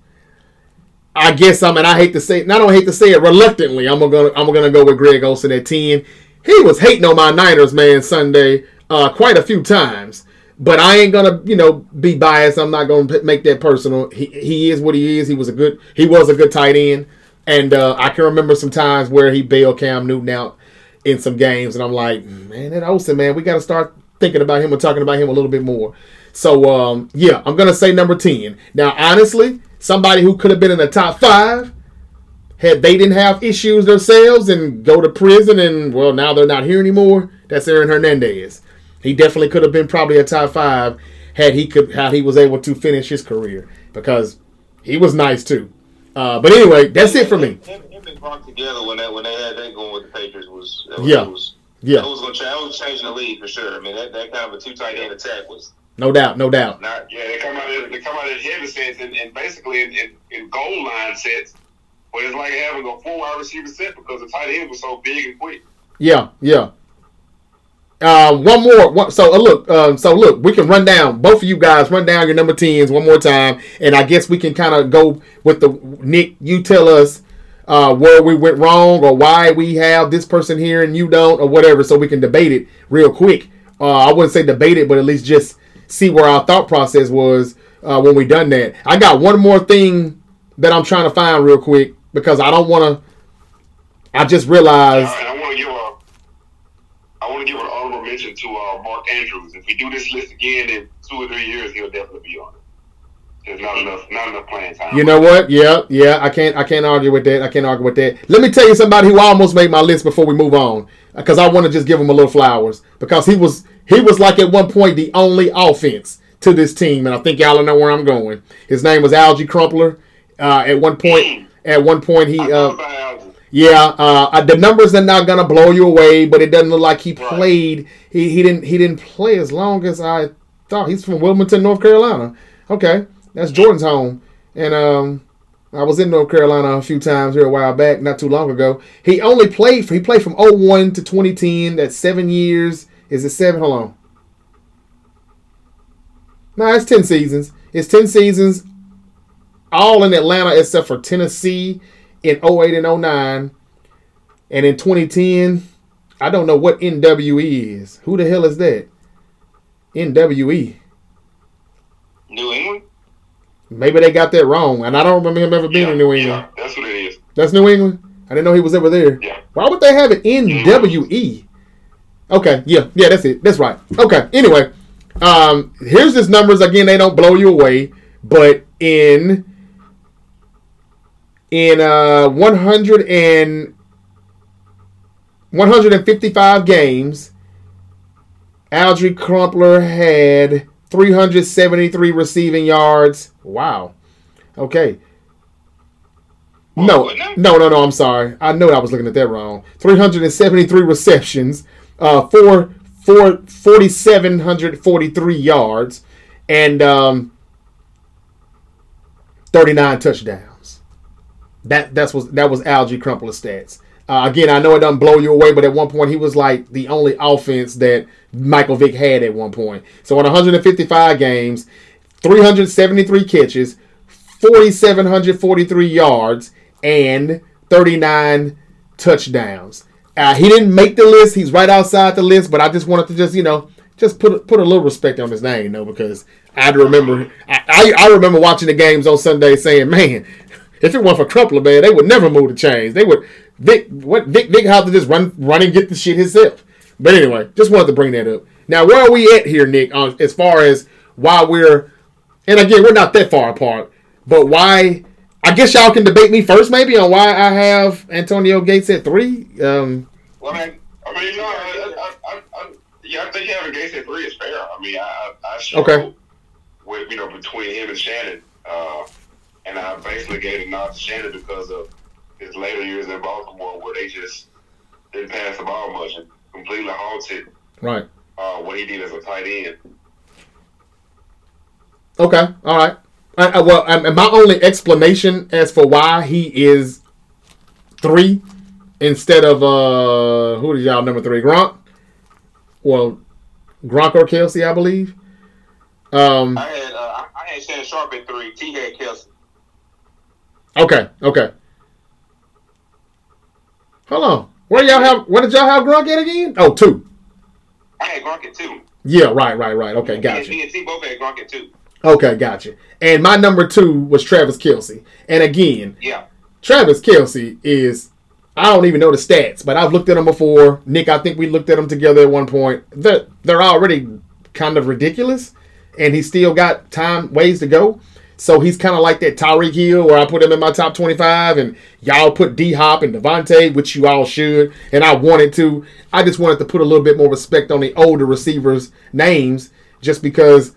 I guess I'm, and I hate to say, and I don't hate to say it reluctantly. I'm gonna, I'm gonna go with Greg Olsen at ten. He was hating on my Niners, man, Sunday, uh, quite a few times. But I ain't gonna, you know, be biased. I'm not gonna make that personal. He, he is what he is. He was a good, he was a good tight end, and uh, I can remember some times where he bailed Cam Newton out in some games, and I'm like, man, that Olsen, man, we got to start thinking about him and talking about him a little bit more. So um, yeah, I'm gonna say number ten. Now, honestly, somebody who could have been in the top five had they didn't have issues themselves and go to prison and well now they're not here anymore. That's Aaron Hernandez. He definitely could have been probably a top five had he could how he was able to finish his career because he was nice too. Uh, but anyway, that's it for me. Him, him and Gronk together when that when they had that going with the Patriots was was, Yeah. that was, Yeah, that was gonna change, changing the league for sure. I mean that, that kind of a two tight end attack was no doubt, no doubt. not Yeah, they come out in, they come out in heavy sets and, and basically in, in, in goal line sets. But it's like having a four wide receiver set because the tight end was so big and quick. Yeah, yeah. Uh, one more. One, so uh, look, um, so look, we can run down both of you guys. Run down your number tens one more time, and I guess we can kind of go with the Nick. You tell us uh, where we went wrong or why we have this person here and you don't, or whatever, so we can debate it real quick. Uh, I wouldn't say debate it, but at least just see where our thought process was uh, when we done that. I got one more thing that I'm trying to find real quick because I don't want to. I just realized. And I want to give a, I want to give an honorable mention to uh, Mark Andrews. If we do this list again in two or three years, he'll definitely be on it. There's not enough, not enough playing time. You know what? Yeah, yeah. I can't. I can't argue with that. I can't argue with that. Let me tell you somebody who almost made my list before we move on, because I want to just give him a little flowers because he was he was like at one point the only offense to this team, and I think y'all know where I'm going. His name was Alge Crumpler. Uh, at one point, at one point he uh, thought about Alvin. yeah, uh, the numbers are not gonna blow you away, but it doesn't look like he played. He he didn't he didn't play as long as I thought. He's from Wilmington, North Carolina. Okay, that's Jordan's home, and um, I was in North Carolina a few times here a while back, not too long ago. He only played. For, he played from 01 to 2010. That's seven years. Is it seven? Hold on. No, it's ten seasons. It's ten seasons, all in Atlanta except for Tennessee in 08 and 09. And in 2010, I don't know what NWE is. Who the hell is that? NWE. New England. Maybe they got that wrong, and I don't remember him ever being yeah, in New England. Yeah, that's what it is. That's New England. I didn't know he was ever there. Yeah. Why would they have an NWE? Okay, yeah, yeah, that's it. That's right. Okay. Anyway, um, here's his numbers again. They don't blow you away, but in in uh 100 and 155 games, Alge Crumpler had 373 receiving yards. Wow. Okay. No, no, no, no. I'm sorry. I know I was looking at that wrong. 373 receptions, uh, four, four, 4,743 yards, and um, 39 touchdowns. That that's was that was Alge Crumpler's stats. Uh, again, I know it doesn't blow you away, but at one point he was like the only offense that Michael Vick had at one point. So in 155 games, 373 catches, 4,743 yards, and 39 touchdowns. Uh, he didn't make the list. He's right outside the list, but I just wanted to just you know just put put a little respect on his name, you know, because I remember I, I, I remember watching the games on Sunday saying, man, if it weren't for Crumpler, man, they would never move the chains. They would Vic what Vic Vic had to just run run and get the shit himself. But anyway, just wanted to bring that up. Now, where are we at here, Nick? On as far as why we're and again, we're not that far apart, but why? I guess y'all can debate me first, maybe, on why I have Antonio Gates at three. Um, Well, I mean, I mean, you know, I, I, I, yeah, I think having Gates at three is fair. I mean, I, I, Okay. with you know between him and Shannon, uh, and I basically gave a nod to Shannon because of his later years in Baltimore, where they just didn't pass the ball much and completely halted right. uh, what he did as a tight end. Okay. All right. I, I, well, and my only explanation as for why he is three instead of uh who did y'all number three Gronk? Well, Gronk or Kelce, I believe. Um. I had uh, I- I had Shannon Sharpe at three. T had Kelce. Okay. Okay. Hold on. Where y'all have? Where did y'all have Gronk at again? Oh, two. I had Gronk at two. Yeah. Right. Right. Right. Okay. Gotcha. Me and T both had Gronk at two. Okay. Gotcha. And my number two was Travis Kelce. And again, Yeah. Travis Kelce is I don't even know the stats, but I've looked at them before. Nick, I think we looked at them together at one point. They're they're already kind of ridiculous. and he still got time ways to go. So he's kind of like that Tyreek Hill, where I put him in my top 25, and y'all put D Hop and Davante, which you all should, and I wanted to. I just wanted to put a little bit more respect on the older receivers' names, just because,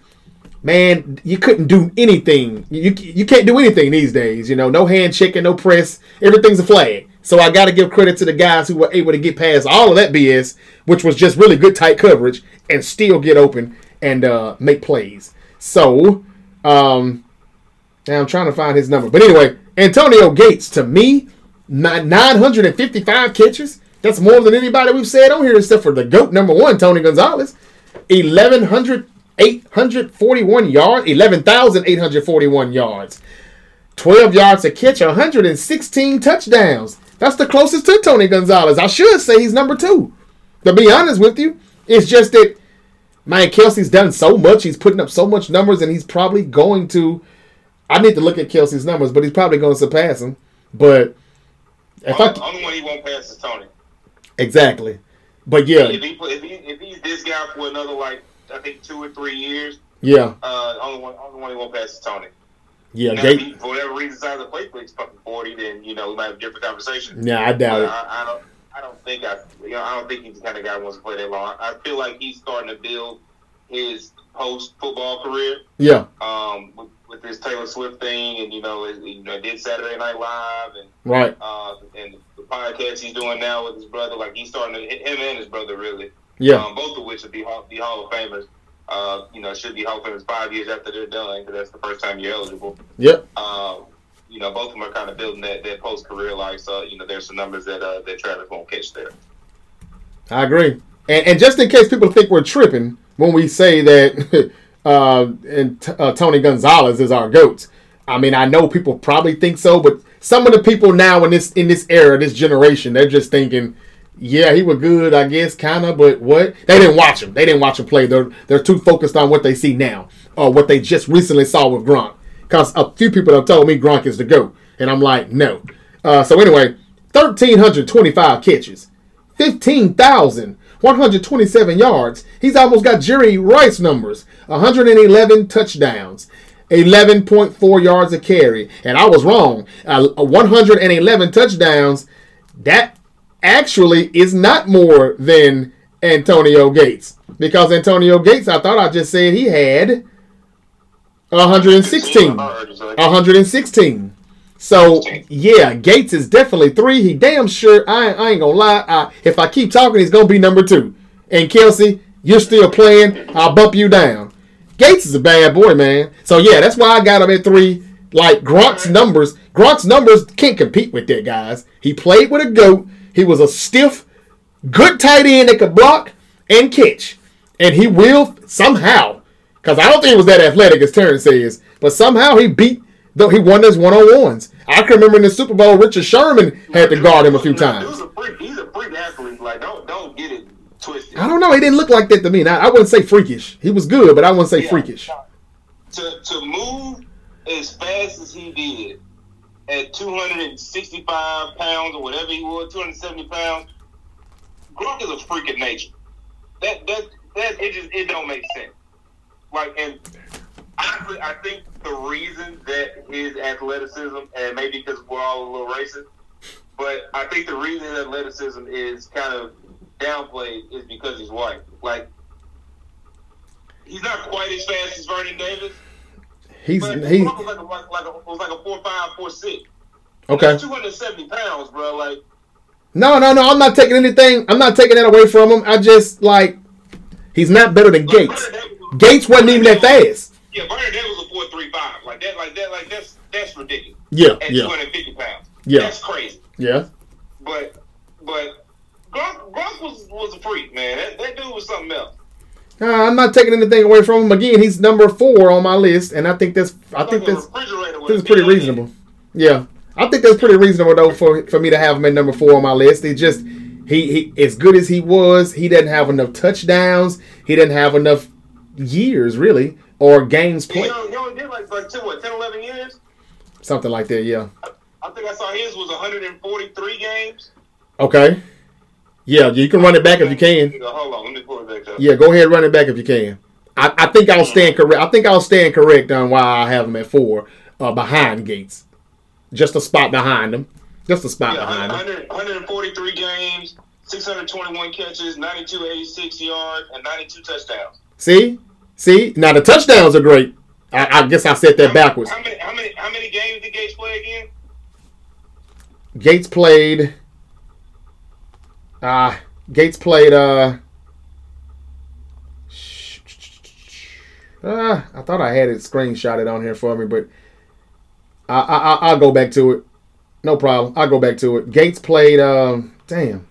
man, you couldn't do anything. You you can't do anything these days. You know, no hand checking, no press, everything's a flag. So I got to give credit to the guys who were able to get past all of that BS, which was just really good tight coverage, and still get open and uh, make plays. So, um, now I'm trying to find his number. But anyway, Antonio Gates, to me, 955 catches. That's more than anybody we've said on here except for the GOAT number one, Tony Gonzalez. 1,100, 841 yards, 11,841 yards. 12 yards a catch, 116 touchdowns. That's the closest to Tony Gonzalez. I should say he's number two. To be honest with you, it's just that, man, Kelce's done so much. He's putting up so much numbers, and he's probably going to – I need to look at Kelce's numbers, but he's probably going to surpass him. But if only, I only one he won't pass is Tony. Exactly. But yeah, if, he, if, he, if he's this guy for another like I think two or three years, yeah, uh, only one only one he won't pass is Tony. Yeah, now, he, for whatever reason decides to play for fucking forty, then you know we might have a different conversation. Yeah, I doubt but it. I, I, don't. I don't think I. You know, I don't think he's the kind of guy who wants to play that long. I feel like he's starting to build his post football career. Yeah. Um, with, with this Taylor Swift thing, and you know, it, you know, did Saturday Night Live, and right, uh, and the podcast he's doing now with his brother, like he's starting to him and his brother really, yeah, um, both of which would be Hall, be Hall of Famers. Uh, you know, should be Hall of Famers five years after they're done, because that's the first time you're eligible. Yep. Um, you know, both of them are kind of building that, that post career life. So, you know, there's some numbers that uh, that Travis won't catch there. I agree. And, and just in case people think we're tripping when we say that uh, and t- uh, Tony Gonzalez is our goat. I mean, I know people probably think so, but some of the people now in this in this era, this generation, they're just thinking, yeah, he was good, I guess, kind of, but what? They didn't watch him. They didn't watch him play. They're they're too focused on what they see now or what they just recently saw with Gronk. Because a few people have told me Gronk is the goat, and I'm like, no. Uh, so anyway, thirteen hundred twenty-five catches, fifteen thousand 127 yards. He's almost got Jerry Rice numbers 111 touchdowns. 11.4 yards a carry. And I was wrong. Uh, 111 touchdowns. That actually is not more than Antonio Gates. Because Antonio Gates, I thought I just said he had 116. 116. So yeah, Gates is definitely three. He damn sure. I, I ain't gonna lie. I, if I keep talking, he's gonna be number two. And Kelce, you're still playing. I'll bump you down. Gates is a bad boy, man. So yeah, that's why I got him at three. Like Gronk's numbers, Gronk's numbers can't compete with that, guys. He played with a goat. He was a stiff, good tight end that could block and catch, and he will somehow. Because I don't think he was that athletic as Terrence says, but somehow he beat Though he won his one on ones. I can remember in the Super Bowl, Richard Sherman had to guard him a few times. He's a freak, he's a freak athlete. Like don't don't get it twisted. I don't know. He didn't look like that to me. Now, I wouldn't say freakish. He was good, but I wouldn't say yeah. freakish. To to move as fast as he did at 265 pounds or whatever he was, 270 pounds, Gronk is a freak of nature. That that that it just it don't make sense. Like and honestly, I think the reason that his athleticism, and maybe because we're all a little racist, but I think the reason his athleticism is kind of downplayed is because he's white. Like, he's not quite as fast as Vernon Davis. He's but he was like a, like, a, was like a four five four six. Okay. Two hundred seventy pounds, bro. Like. No, no, no. I'm not taking anything. I'm not taking that away from him. I just like he's not better than like Gates. Gates wasn't even that fast. Yeah, Vernon Davis was a four three five. Like that, like that, like that's that's ridiculous. Yeah, At yeah. two hundred fifty pounds. Yeah, that's crazy. Yeah. But but Gronk, Gronk was was a freak, man. That, that dude was something else. I'm not taking anything away from him. Again, he's number four on my list, and I think that's I think that's this is pretty reasonable. Yeah, I think that's pretty reasonable though for for me to have him at number four on my list. He just he, he as good as he was, he didn't have enough touchdowns. He didn't have enough years really or games played. He only did like, like 10, what, 10, 11 years? Something like that, yeah. I, I think I saw his was 143 games. Okay. Yeah, you can run it back if you can. Hold on, let me pull it back up. Yeah, go ahead, run it back if you can. I, I think I'll stand correct. I think I'll stand correct on why I have him at four, uh, behind Gates, just a spot behind him, just a spot Yeah, behind him. 143 games, 621 catches, 92, 86 yards, and 92 touchdowns. See, see. Now the touchdowns are great. I, I guess I said that backwards. How many, how many, how many games did Gates play again? Gates played. Uh Gates played. Uh, uh, I thought I had it screenshotted on here for me, but I, I I'll go back to it. No problem. I'll go back to it. Gates played. Um, damn.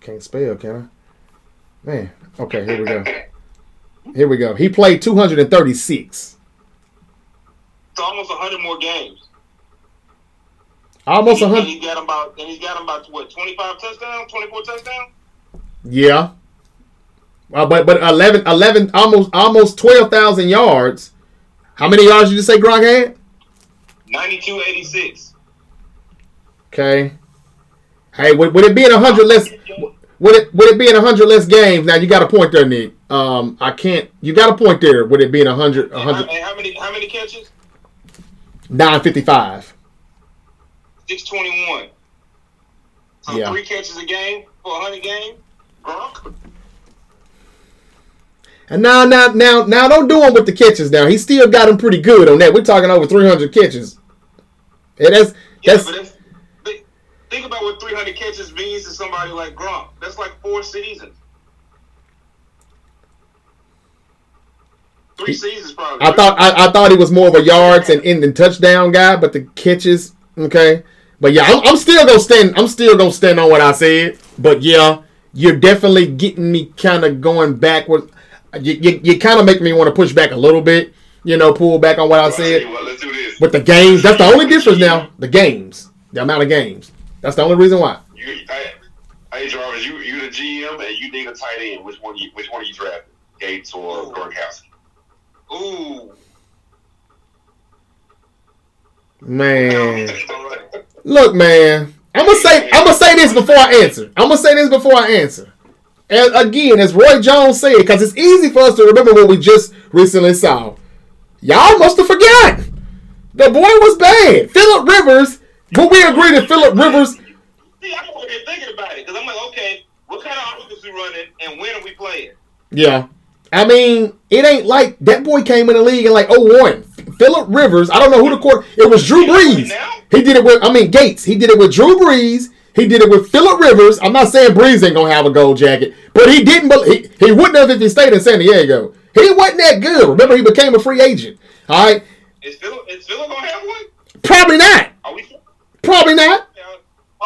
Can't spell, can I? Man. Okay, here we go. Here we go. He played 236. It's almost 100 more games. Almost And 100. he's got about, and he's got him about what, 25 touchdowns, 24 touchdowns. Yeah. Uh, but but 11, 11 almost almost 12,000 yards. How many yards did you say Gronk had? 92, 86. Okay. Hey, would, would it be in 100 less would it would it be in 100 less games? Now you got a point there, Nick. Um I can't you got a point there. with it being in 100 And how, 100 and how many, how many catches? 955? 621. So Yeah. three catches a game for 100 game. Gronk. And now, now, now, now, don't do him with the catches. Now he still got him pretty good on that. We're talking over 300 catches. And that's Yeah, that's that's, think, think about what 300 catches means to somebody like Gronk. That's like four seasons. Three seasons, probably. I thought I, I thought he was more of a yards and in touchdown guy, but the catches, okay. But yeah, I'm, I'm still gonna stand. I'm still gonna stand on what I said. But yeah, you're definitely getting me kind of going backwards. You, you, you kind of make me want to push back a little bit. You know, pull back on what I Well, tell you said. what, let's do this. But the games, that's the only difference now. The games, the amount of games. That's the only reason why. You, hey, hey, Jarvis, you you the GM and you need a tight end. Which one? You, which one are you drafting? Gates or Gronkowski? Ooh. Man. Look, man. I'm gonna say I'm gonna say this before I answer. I'm gonna say this before I answer. And again, as Roy Jones said, because it's easy for us to remember what we just recently saw. Y'all must have forgotten. The boy was bad. Philip Rivers. Will we agree that Philip Rivers? See, I'm over here thinking about it because I'm like, okay, what kind of offense we running and when are we playing? Yeah. I mean, it ain't like that boy came in the league in like 01. Philip Rivers, I don't know who the court. It was Drew Brees. He did it with, I mean, Gates. He did it with Drew Brees. He did it with Philip Rivers. I'm not saying Brees ain't gonna have a gold jacket, but he didn't. He, he wouldn't have if he stayed in San Diego. He wasn't that good. Remember, he became a free agent. All right, Is Philip is Philip gonna have one? probably not. Are we? Probably not.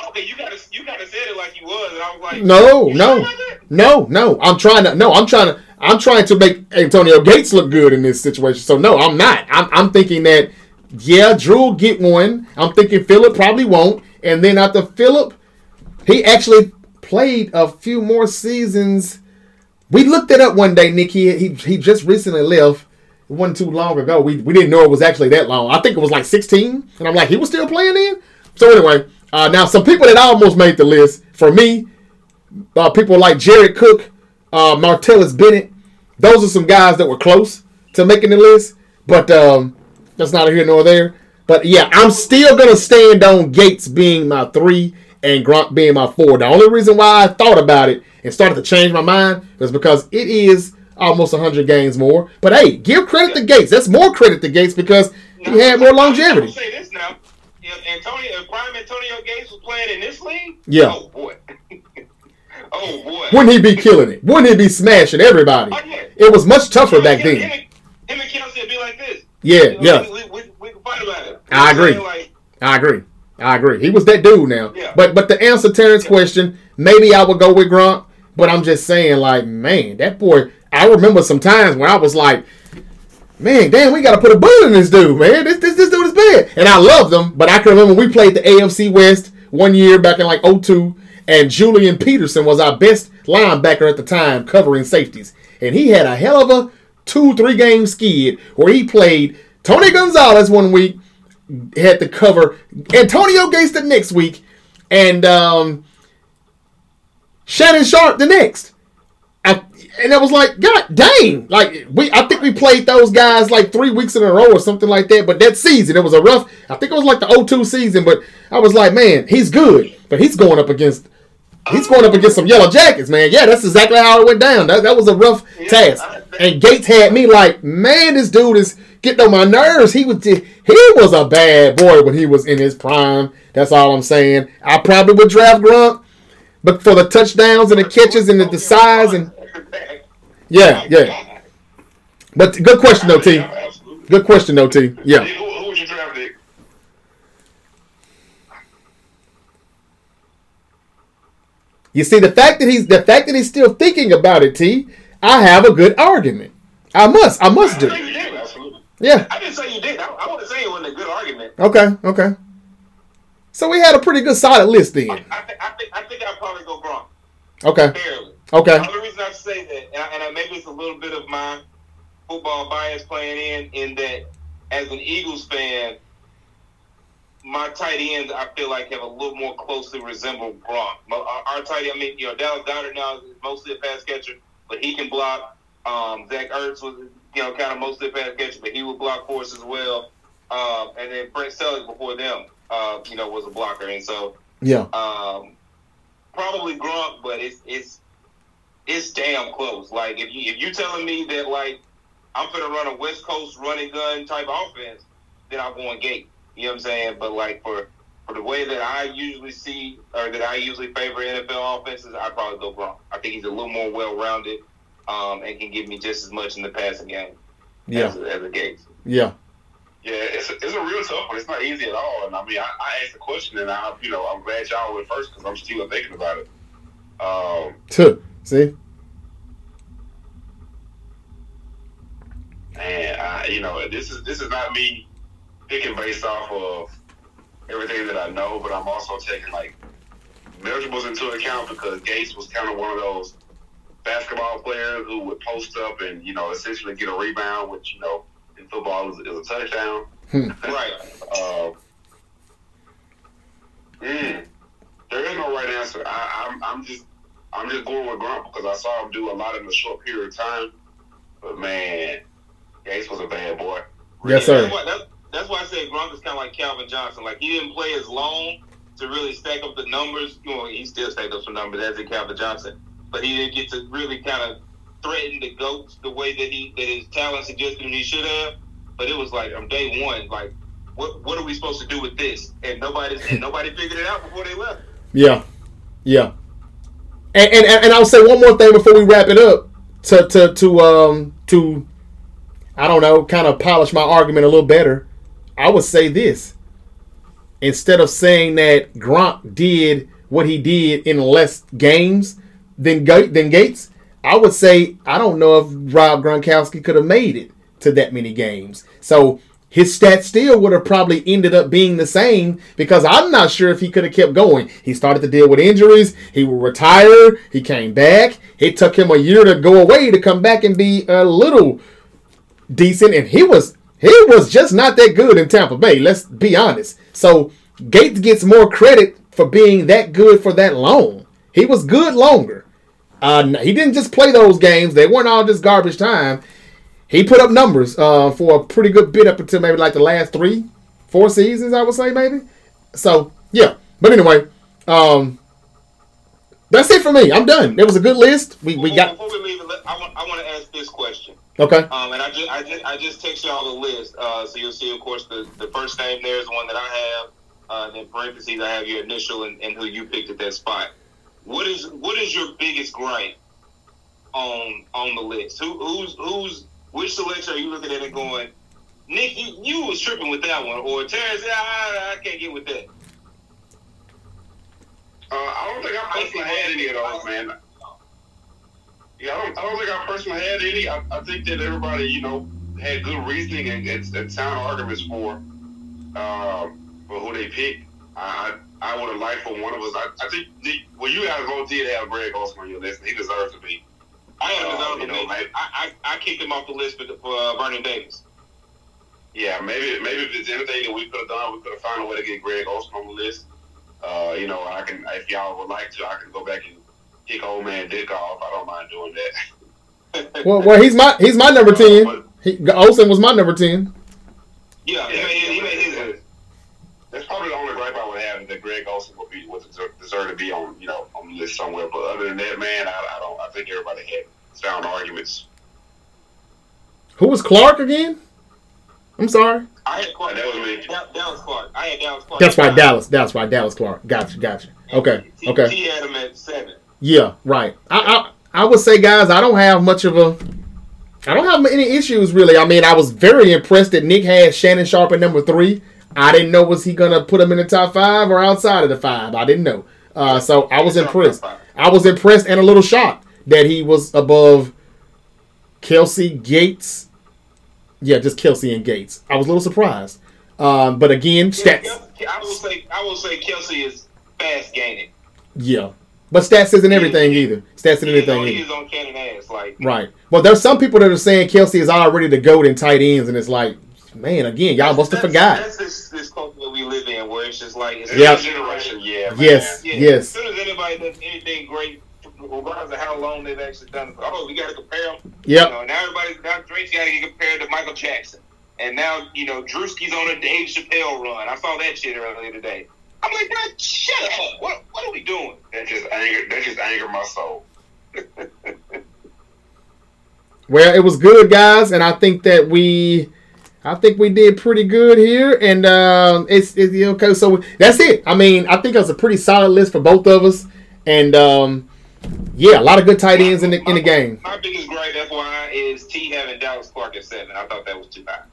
Okay, you gotta you gotta said it like you was, and I was like, No, no, no, no. I'm trying to. No, I'm trying to. I'm trying to make Antonio Gates look good in this situation. So no, I'm not. I'm, I'm thinking that yeah, Drew will get one. I'm thinking Philip probably won't, and then after Philip, he actually played a few more seasons. We looked it up one day, Nick. He he, he just recently left. It wasn't too long ago. We, we didn't know it was actually that long. I think it was like 16, and I'm like, he was still playing then. So anyway, uh, now some people that almost made the list for me uh, people like Jared Cook, uh, Martellus Bennett. Those are some guys that were close to making the list, but um, that's neither here nor there. But yeah, I'm still gonna stand on Gates being my three and Gronk being my four. The only reason why I thought about it and started to change my mind was because it is almost 100 games more. But hey, give credit to Gates. That's more credit to Gates because he had more longevity. say this now: if Antonio, if prime Antonio Gates was playing in this league, Yeah. oh boy, oh boy, Wouldn't he be killing it? Wouldn't he be smashing everybody? Oh, yeah. It was much tougher Him back and- then. Him, and- him and Kelce would be like this. Yeah, You know, yeah. We, we, we, we can fight about it. I You I'm agree. Like, I agree. I agree. He was that dude now. Yeah. But but to answer Terrence's question, maybe I would go with Gronk. But I'm just saying, like, man, that boy. I remember some times when I was like, man, damn, we got to put a bullet in this dude, man. This, this this dude is bad. And I love them, but I can remember we played the AFC West one year back in like 02, and Julian Peterson was our best linebacker at the time, covering safeties, and he had a hell of a two three game skid where he played Tony Gonzalez one week. had to cover Antonio Gates the next week and um, Shannon Sharpe the next. And it was like, God dang! Like we, I think we played those guys like three weeks in a row or something like that. But that season, it was a rough. I think it was like the 0-2 season. But I was like, man, he's good, but he's going up against. He's going up against some yellow jackets, man. Yeah, that's exactly how it went down. That, that was a rough task. And Gates had me like, man, this dude is getting on my nerves. He was he was a bad boy when he was in his prime. That's all I'm saying. I probably would draft Gronk, but for the touchdowns and the catches and the, the size and yeah, yeah. But good question though, T. Good question though, T. Yeah. Who, who would you draft? You see, the fact that he's the fact that he's still thinking about it, T. I have a good argument. I must, I must I do. did. Yeah. I didn't say you did. I, I want to say it wasn't a good argument. Okay. Okay. So we had a pretty good solid list then. I, th- I think I think I'd probably go Gronk. Okay. Barely. Okay. The only reason I say that, and, I, and I, maybe it's a little bit of my football bias playing in, in that as an Eagles fan, my tight ends I feel like have a little more closely resemble Gronk. Our, our tight end, I mean, you know, Dallas Goedert now is mostly a pass catcher, but he can block. Um, Zach Ertz was, you know, kind of mostly a pass catcher, but he would block for us as well. Um, and then Brent Celek before them, uh, you know, was a blocker, and so Yeah. um, probably Gronk, but it's it's it's damn close. Like if you if you telling me that like I'm gonna run a West Coast running gun type offense, then I'm going Gate. You know what I'm saying? But like for for the way that I usually see or that I usually favor NFL offenses, I probably go Gronk. I think he's a little more well rounded um, and can give me just as much in the passing game Yeah. as, as a Gates. Yeah. Yeah, it's a, it's a real tough one. It's not easy at all. And I mean, I, I asked the question, and I, you know, I'm glad y'all went first because I'm still thinking about it. Um, See. And I, you know, this is this is not me picking based off of everything that I know, but I'm also taking like measurables into account because Gates was kind of one of those basketball players who would post up and you know essentially get a rebound, which you know in football is, is a touchdown. Right. Uh, mm, there is no right answer. I, I'm, I'm just, I'm just going with Gronk because I saw him do a lot in a short period of time. But man, Gates was a bad boy. Yes, sir. That's why, that's, that's why I said Gronk is kind of like Calvin Johnson. Like he didn't play as long to really stack up the numbers. You know, he still stacked up some numbers as in Calvin Johnson, but he didn't get to really kind of threaten the goats the way that he that his talent suggested he should have. But it was like on day one, like what what are we supposed to do with this? And nobody and nobody figured it out before they left. Yeah, yeah. And, and and I'll say one more thing before we wrap it up to to to um to I don't know, kind of polish my argument a little better. I would say this. Instead of saying that Gronk did what he did in less games than Ga- than Gates, I would say I don't know if Rob Gronkowski could have made it to that many games. So his stats still would have probably ended up being the same because I'm not sure if he could have kept going. He started to deal with injuries. He would retire. He came back. It took him a year to go away to come back and be a little decent, and he was he was just not that good in Tampa Bay. Let's be honest. So Gates gets more credit for being that good for that long. He was good longer. Uh, he didn't just play those games; they weren't all just garbage time. He put up numbers uh, for a pretty good bit up until maybe like the last three, four seasons, I would say maybe. So yeah, but anyway, um, that's it for me. I'm done. It was a good list. We we got before we leave, I want I want to ask this question. Okay. Um, and I just, I just, I just text y'all the list. Uh, so you'll see, of course, the, the first name there is the one that I have. Uh, and in parentheses, I have your initial and, and who you picked at that spot. What is, what is your biggest gripe on on the list? Who, who's, who's, which selection are you looking at and going, Nick, you, you was tripping with that one, or Terrence, yeah, I, I can't get with that. Uh, I don't think I personally had any of those, man. Yeah, I don't, I don't think I personally had any. I, I think that everybody, you know, had good reasoning and, and, and sound arguments for um, for who they picked. I I, would have liked for one of us. I, I think the, well, you guys both did have Greg Olsen on your list. He deserves to be. I have Uh, another you know, man. I, I, I kicked him off the list for, for uh, Vernon Davis. Yeah, maybe maybe if there's anything that we could have done, we could have found a way to get Greg Olsen on the list. Uh, you know, I can if y'all would like to, I can go back and kick old man Dick off. I don't mind doing that. Well, well, he's my he's my number uh, ten. He, Olsen was my number ten. Yeah, he Yeah, made, he made his. yeah. That's probably the only gripe I would have is that Greg Olsen would be would deserve, deserve to be on you know on the list somewhere. But other than that, man, I, I don't. I think everybody had sound arguments. Who was Clark again? I'm sorry. I had Clark. That was me. Da- Dallas Clark. I had Dallas Clark. That's right, Dallas. That's right, Dallas Clark. Gotcha. Gotcha. Okay. Okay. T had him at seven. Yeah. Right. I I I would say, guys, I don't have much of a. I don't have any issues really. I mean, I was very impressed that Nick had Shannon Sharpe at number three. I didn't know was he gonna put him in the top five or outside of the five. I didn't know. Uh, so I was impressed. I was impressed and a little shocked that he was above Kelce Gates. Yeah, just Kelce and Gates. I was a little surprised. Um, but again, stats. I will say I will say Kelce is fast gaining. Yeah, but stats isn't everything either. Stats isn't He is, on, everything he either. is on cannon ass. Like Right. Well, there's some people that are saying Kelce is already the goat in tight ends, and it's like, man, again, y'all must have forgot. That's this this culture that we live in, where it's just like it's Yeah. This generation, yeah. Yes. Yeah, Yes. As soon as anybody does anything great, regardless of how long they've actually done it, oh, we got to compare them. Yep. You know, now everybody, now Drake's got to get compared to Michael Jackson, and now you know Druski's on a Dave Chappelle run. I saw that shit earlier today. I'm like, man, shut up. What what are we doing? That just anger. That just anger my soul. Well, it was good, guys, and I think that we, I think we did pretty good here, and um, it's, it's okay. So that's it. I mean, I think it was a pretty solid list for both of us, and um, yeah, a lot of good tight ends in the in the game. My biggest gripe, FYI, is T having Dallas Clark at seven. I thought that was too high.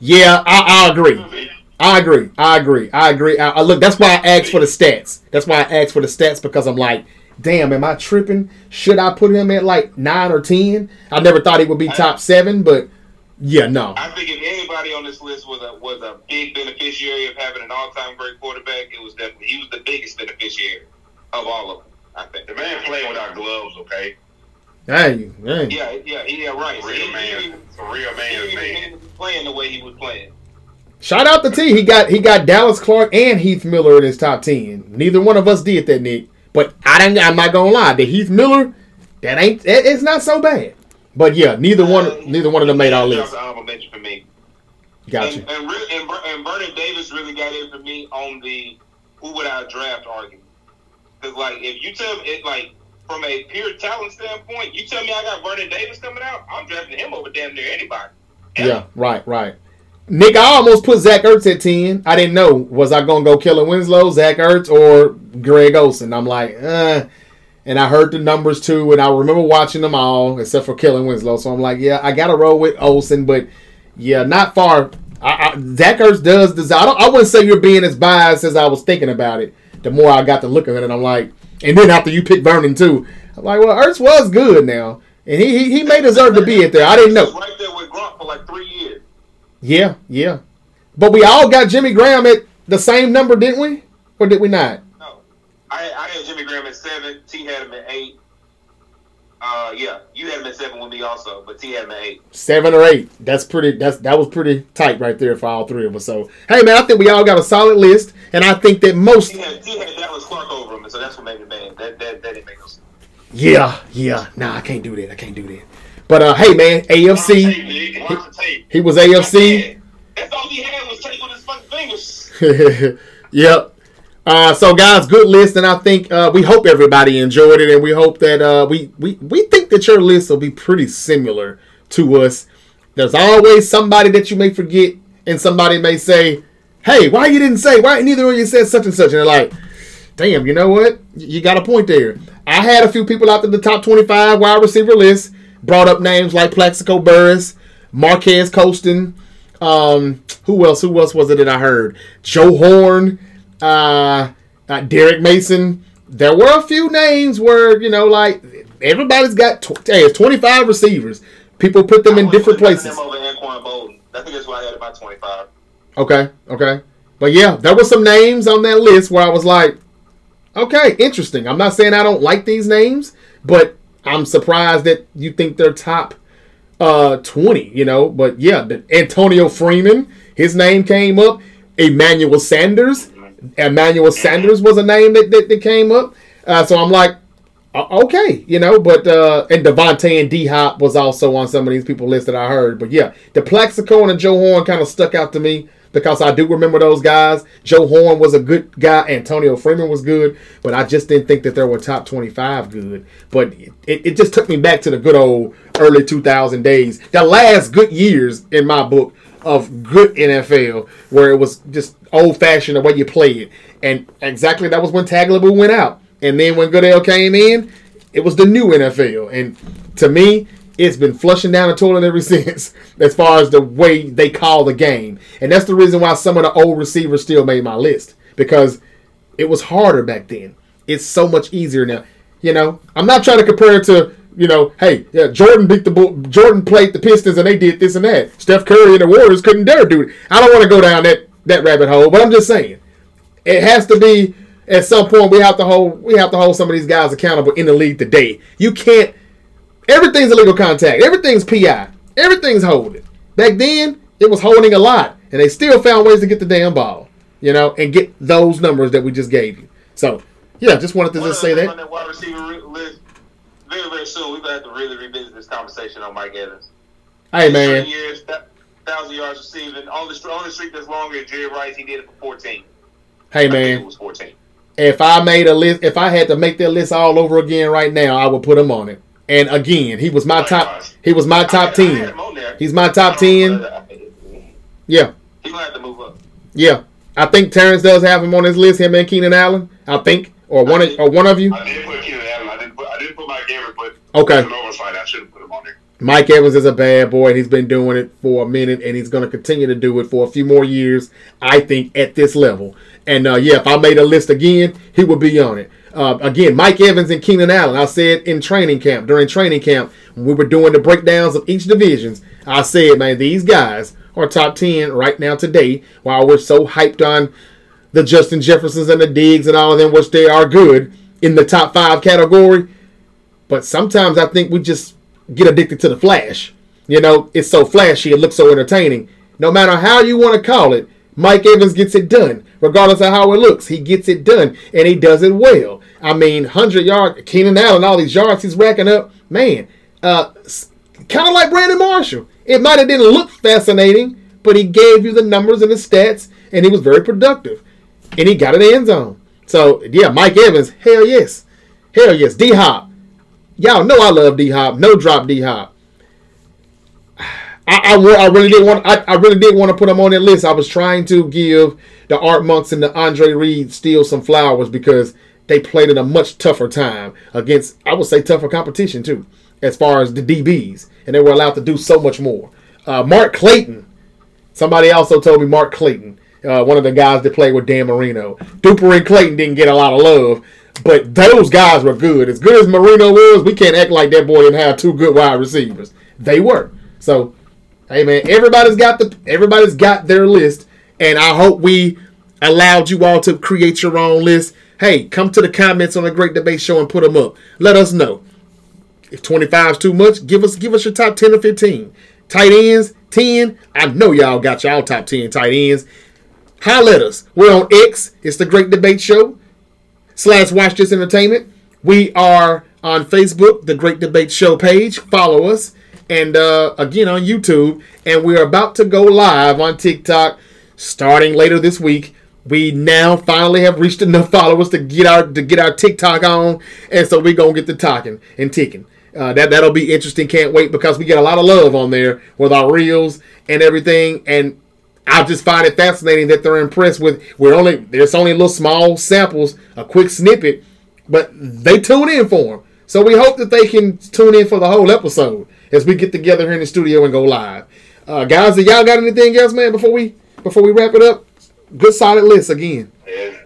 Yeah, I, I agree. I agree. I agree. I agree. I, I look. That's why I asked for the stats. That's why I asked for the stats because I'm like, damn, am I tripping? Should I put him at like nine or ten? I never thought he would be top seven, but yeah, no. I think if anybody on this list was a was a big beneficiary of having an all time great quarterback, it was definitely he was the biggest beneficiary of all of them. I think. The man playing without gloves, okay? Hey, hey. Yeah, yeah, yeah, right. So Real man, a real he man. playing the way he was playing. Shout out to T. He got he got Dallas Clark and Heath Miller in his top ten. Neither one of us did that, Nick. But I didn't. I'm not gonna lie. The Heath Miller, that ain't. It, it's not so bad. But yeah, neither Uh, one. Neither one of them made our list. was an honorable mention for me. Gotcha. And and, and, and Vernon Davis really got in for me on the who would I draft argument. Because like if you tell it like from a pure talent standpoint, you tell me I got Vernon Davis coming out, I'm drafting him over damn near anybody. Yeah, right, right. Nick, I almost put Zach Ertz at 10. I didn't know. Was I going to go Kellen Winslow, Zach Ertz, or Greg Olsen? I'm like, uh. And I heard the numbers too, and I remember watching them all, except for Kellen Winslow. So I'm like, yeah, I got to roll with Olson, but yeah, not far. I, I, Zach Ertz does deserve. I, don't, I wouldn't say you're being as biased as I was thinking about it. The more I got to look at it, I'm like, and then after you pick Vernon too, I'm like, well, Ertz was good now, and he he, he may deserve to be it there. I didn't know. right there with for like three years. Yeah, yeah. But we all got Jimmy Graham at the same number, didn't we? Or did we not? No, I I had Jimmy Graham at seven. T had him at eight. Uh, yeah, you had him at seven with me also, but T had him at eight. Seven or eight. That's pretty. That's that was pretty tight right there for all three of us. So hey, man, I think we all got a solid list, and I think that most. T had T had Dallas Clark over him, so that's what made me mad. That that that didn't make no sense. Yeah, yeah. Nah, I can't do that. I can't do that. But uh, hey, man, AFC. tape, Nick. Watch the tape. He was AFC. That's all he had was tape on his fucking fingers. yep. Uh, so guys, good list, and I think uh, we hope everybody enjoyed it, and we hope that uh, we we we think that your list will be pretty similar to us. There's always somebody that you may forget, and somebody may say, "Hey, why you didn't say? Why neither of you said such and such?" And they're like, "Damn, you know what? You got a point there." I had a few people out of the top 25 wide receiver list, brought up names like Plaxico Burress, Marques Colston. Um, who else? Who else was it that I heard? Joe Horn, uh, uh, Derrick Mason. There were a few names where you know, like everybody's got. Tw- hey, it's twenty five receivers. People put them in I would've different places. Them over Anquan Boldin. I think that's why I had about twenty five. Okay, okay, but yeah, there were some names on that list where I was like, okay, interesting. I'm not saying I don't like these names, but I'm surprised that you think they're top uh 20, you know. But yeah, the, Antonio Freeman, his name came up. Emmanuel Sanders, Emmanuel Sanders was a name that, that, that came up. Uh, so I'm like, uh, okay, you know, but uh, and Davante and D Hop was also on some of these people list that I heard. But yeah, the Plaxico and the Joe Horn kind of stuck out to me because I do remember those guys. Joe Horn was a good guy. Antonio Freeman was good, but I just didn't think that there were top 25 good. But it, it just took me back to the good old early 2000 days. The last good years in my book of good NFL where it was just old fashioned the way you play it. And exactly that was when Tagliabue went out. And then when Goodell came in, it was the new NFL. And to me, it's been flushing down the toilet ever since as far as the way they call the game. And that's the reason why some of the old receivers still made my list because it was harder back then. It's so much easier now. You know, I'm not trying to compare it to, you know, hey, yeah, Jordan beat the Jordan played the Pistons and they did this and that. Steph Curry and the Warriors couldn't dare do it. I don't want to go down that that rabbit hole, but I'm just saying it has to be at some point we have to hold we have to hold some of these guys accountable in the league today. You can't Everything's illegal contact. Everything's PI. Everything's holding. Back then, it was holding a lot, and they still found ways to get the damn ball, you know, and get those numbers that we just gave you. So, yeah, just wanted to just say that. That wide receiver list, very very soon we're gonna have to really revisit this conversation on Mike Evans. Hey man, years, thousand yards receiving on the on the streak that's longer than Jerry Rice. He did it for fourteen. Hey man, it was fourteen. If I made a list, if I had to make that list all over again right now, I would put him on it. And again, he was my top. He was my top ten. He's my top ten. Yeah. He might have to move up. Yeah, I think Terrence does have him on his list. Him and Keenan Allen. I think, or one of, or one of you. I did put Keenan Allen. I didn't put. I didn't put Mike Evans, but okay. An oversight. I should have put him on there. Mike Evans is a bad boy, and he's been doing it for a minute, and he's going to continue to do it for a few more years. I think at this level. And uh, yeah, if I made a list again, he would be on it. Uh, again, Mike Evans and Keenan Allen. I said in training camp, during training camp, when we were doing the breakdowns of each divisions, I said, man, these guys are top 10 right now today, while we're so hyped on the Justin Jeffersons and the Diggs and all of them, which they are good in the top five category. But sometimes I think we just get addicted to the flash. You know, it's so flashy, it looks so entertaining. No matter how you want to call it, Mike Evans gets it done, regardless of how it looks. He gets it done, and he does it well. I mean, 100 yard, Keenan Allen, all these yards he's racking up, man, uh, kind of like Brandon Marshall. It might have didn't look fascinating, but he gave you the numbers and the stats, and he was very productive, and he got an end zone. So yeah, Mike Evans, hell yes, hell yes. D Hop, y'all know I love D Hop. No drop D Hop. I, I, I, really did want I, I really did want to put him on that list. I was trying to give the Art Monks and the Andre Reed steal some flowers because they played in a much tougher time against I would say tougher competition too, as far as the DBs, and they were allowed to do so much more. Uh, Mark Clayton, somebody also told me Mark Clayton, uh, one of the guys that played with Dan Marino. Duper and Clayton didn't get a lot of love, but those guys were good. As good as Marino was, we can't act like that boy didn't have two good wide receivers. They were. So Hey man, everybody's got the everybody's got their list, and I hope we allowed you all to create your own list. Hey, come to the comments on the Great Debate Show and put them up. Let us know. If 25 is too much, give us give us your top 10 or 15. Tight ends, 10. I know y'all got y'all top 10 tight ends. Holler at us. We're on X. It's the Great Debate Show. Slash Watch This Entertainment. We are on Facebook, the Great Debate Show page. Follow us and uh, again on YouTube. And we're about to go live on TikTok starting later this week. We now finally have reached enough followers to get our to get our TikTok on, and so we're gonna get the talking and ticking. Uh, that that'll be interesting. Can't wait because we get a lot of love on there with our reels and everything. And I just find it fascinating that they're impressed with. We're only there's only little small samples, a quick snippet, but they tune in for them. So we hope that they can tune in for the whole episode as we get together here in the studio and go live. Uh, guys, do y'all got anything else, man? Before we before we wrap it up, good solid list again. Yeah,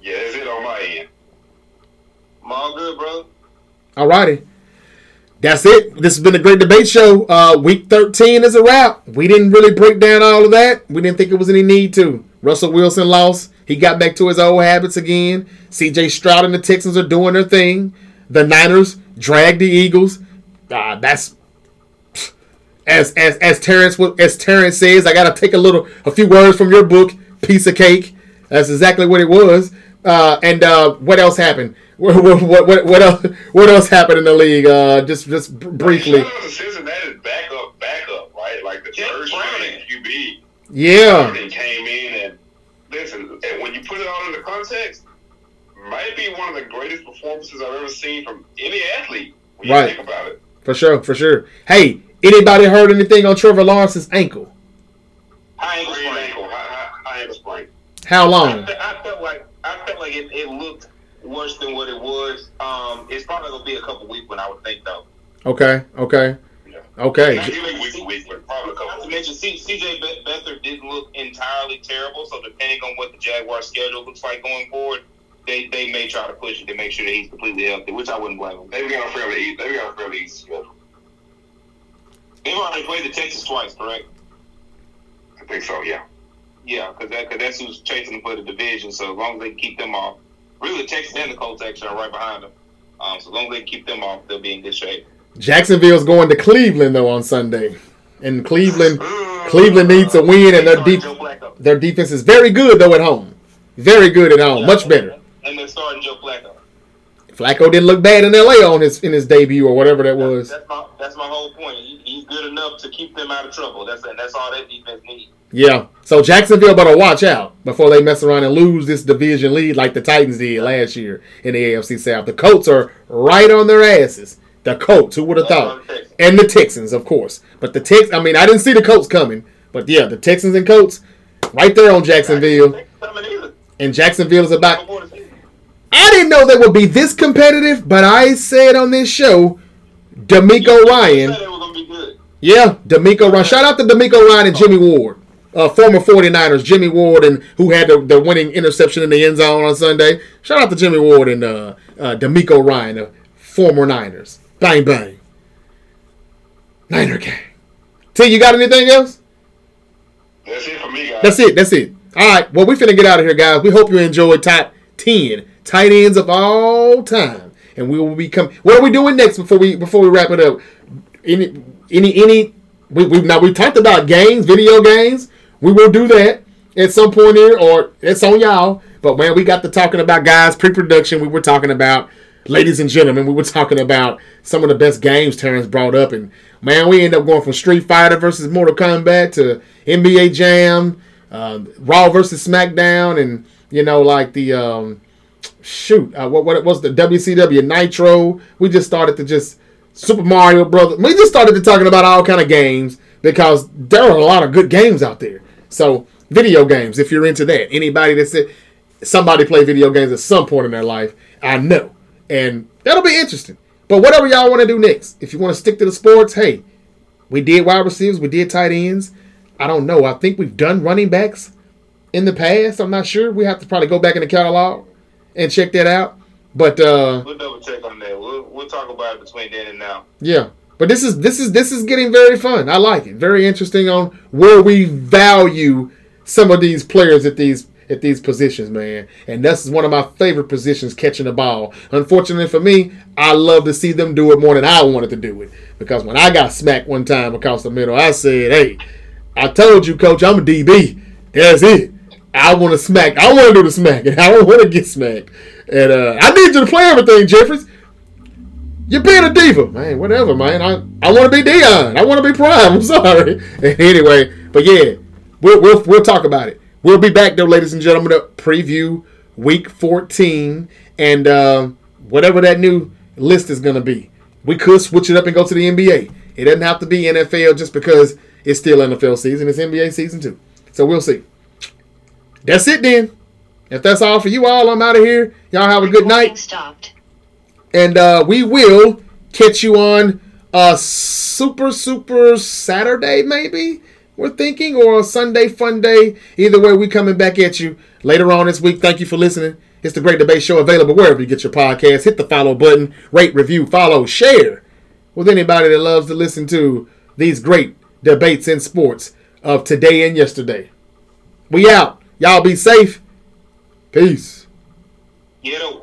yeah, is it on my end? I'm all good, bro. All righty. That's it. This has been a great debate show. Uh, week 13 is a wrap. We didn't really break down all of that. We didn't think it was any need to. Russell Wilson lost. He got back to his old habits again. CJ Stroud and the Texans are doing their thing. The Niners dragged the Eagles. Uh, that's as as as Terrence as Terrence says, I gotta take a little a few words from your book, piece of cake. That's exactly what it was. Uh, and uh, what else happened? What, what, what, what else? What else happened in the league? Uh, just just briefly. Shout out to Cincinnati's backup, backup, right? Like the Jake third Browning. QB. Yeah, Browning came in and listen. And when you put it all into context, might be one of the greatest performances I've ever seen from any athlete. When you Right. think about it. for sure, for sure. Hey, anybody heard anything on Trevor Lawrence's ankle? High ankle sprain. ankle. How long? fe- I felt like I felt like it, it looked worse than what it was. Um, it's probably gonna be a couple weeks when I would think though. Okay, okay, Yeah. okay. Not even week to week, probably a Not to mention, C- CJ Be- Beathard didn't look entirely terrible. So depending on what the Jaguar schedule looks like going forward, they, they may try to push it to make sure that he's completely healthy, which I wouldn't blame them. They've got a fairly easy. They've got a fairly easy schedule. They've already played the Texas twice, correct? I think so. Yeah. Yeah, because that, cause that's who's chasing them for the division. So as long as they keep them off, really the Texas and the Colts actually are right behind them. Um, so as long as they keep them off, they'll be in good shape. Jacksonville's going to Cleveland though on Sunday, and Cleveland Cleveland needs a win, and their Starting deep their defense is very good though at home. Very good at home, much better. And they're starting Joe Flacco. Flacco didn't look bad in L.A. on his in his debut or whatever that was. That's my that's my whole point. He, he's good enough to keep them out of trouble. That's and that's all that defense needs. Yeah. So Jacksonville better watch out before they mess around and lose this division lead like the Titans did last year in the AFC South. The Colts are right on their asses. The Colts, who would have thought? And the Texans, of course. But the Tex I mean, I didn't see the Colts coming. But yeah, the Texans and Colts right there on Jacksonville. And Jacksonville is about Before the season. I didn't know they would be this competitive, but I said on this show, DeMeco Ryan. said they were gonna be good. Yeah, DeMeco Ryan. Shout out to DeMeco Ryan and Jimmy Ward, uh, former 49ers. Jimmy Ward, and who had the, the winning interception in the end zone on Sunday. Shout out to Jimmy Ward and uh, uh, DeMeco Ryan, the former Niners. Bang, bang. Niner gang. T, you got anything else? That's it for me, guys. That's it. That's it. All right. Well, we're finna get out of here, guys. We hope you enjoyed top ten tight ends of all time, and we will be coming. What are we doing next before we before we wrap it up? Any any any? We we now we talked about games, video games. We will do that at some point here, or it's on y'all. But man, we got to talking about guys pre-production. We were talking about, ladies and gentlemen, we were talking about some of the best games Terrence brought up, and man, we end up going from Street Fighter versus Mortal Kombat to NBA Jam, um, Raw versus SmackDown, and you know like the um, shoot, uh, what what was the WCW Nitro? We just started to just Super Mario Brothers. We just started to talking about all kind of games because there are a lot of good games out there. So video games, if you're into that, anybody that said somebody play video games at some point in their life, I know, and that'll be interesting. But whatever y'all want to do next, if you want to stick to the sports, hey, we did wide receivers, we did tight ends. I don't know. I think we've done running backs in the past. I'm not sure. We have to probably go back in the catalog and check that out. But uh, We'll double check on that. We'll we'll talk about it between then and now. yeah. But this is this is this is getting very fun. I like it. Very interesting on where we value some of these players at these at these positions, man. And this is one of my favorite positions, catching the ball. Unfortunately for me, I love to see them do it more than I wanted to do it. Because when I got smacked one time across the middle, I said, "Hey, I told you, coach, I'm a DB. That's it. I want to smack. I want to do the smack, and I don't want to get smacked. And uh, I need you to play everything, Jeffries. You're being a diva, man. Whatever, man. I, I want to be Deion. I want to be Prime. I'm sorry. anyway, but yeah, we'll, we'll we'll talk about it. We'll be back though, ladies and gentlemen, to preview Week 14 and uh, whatever that new list is going to be. We could switch it up and go to the NBA. It doesn't have to be NFL just because it's still NFL season. It's NBA season too. So we'll see. That's it then. If that's all for you all, I'm out of here. Y'all have a good night Stopped. and uh, we will catch you on a super super Saturday maybe we're thinking or a Sunday fun day. Either way, we coming back at you later on this week. Thank you for listening. It's the Great Debate Show available wherever you get your podcast. Hit the follow button, rate, review, follow, share with anybody that loves to listen to these great debates in sports of today and yesterday. We out. Y'all be safe. Peace. Get over.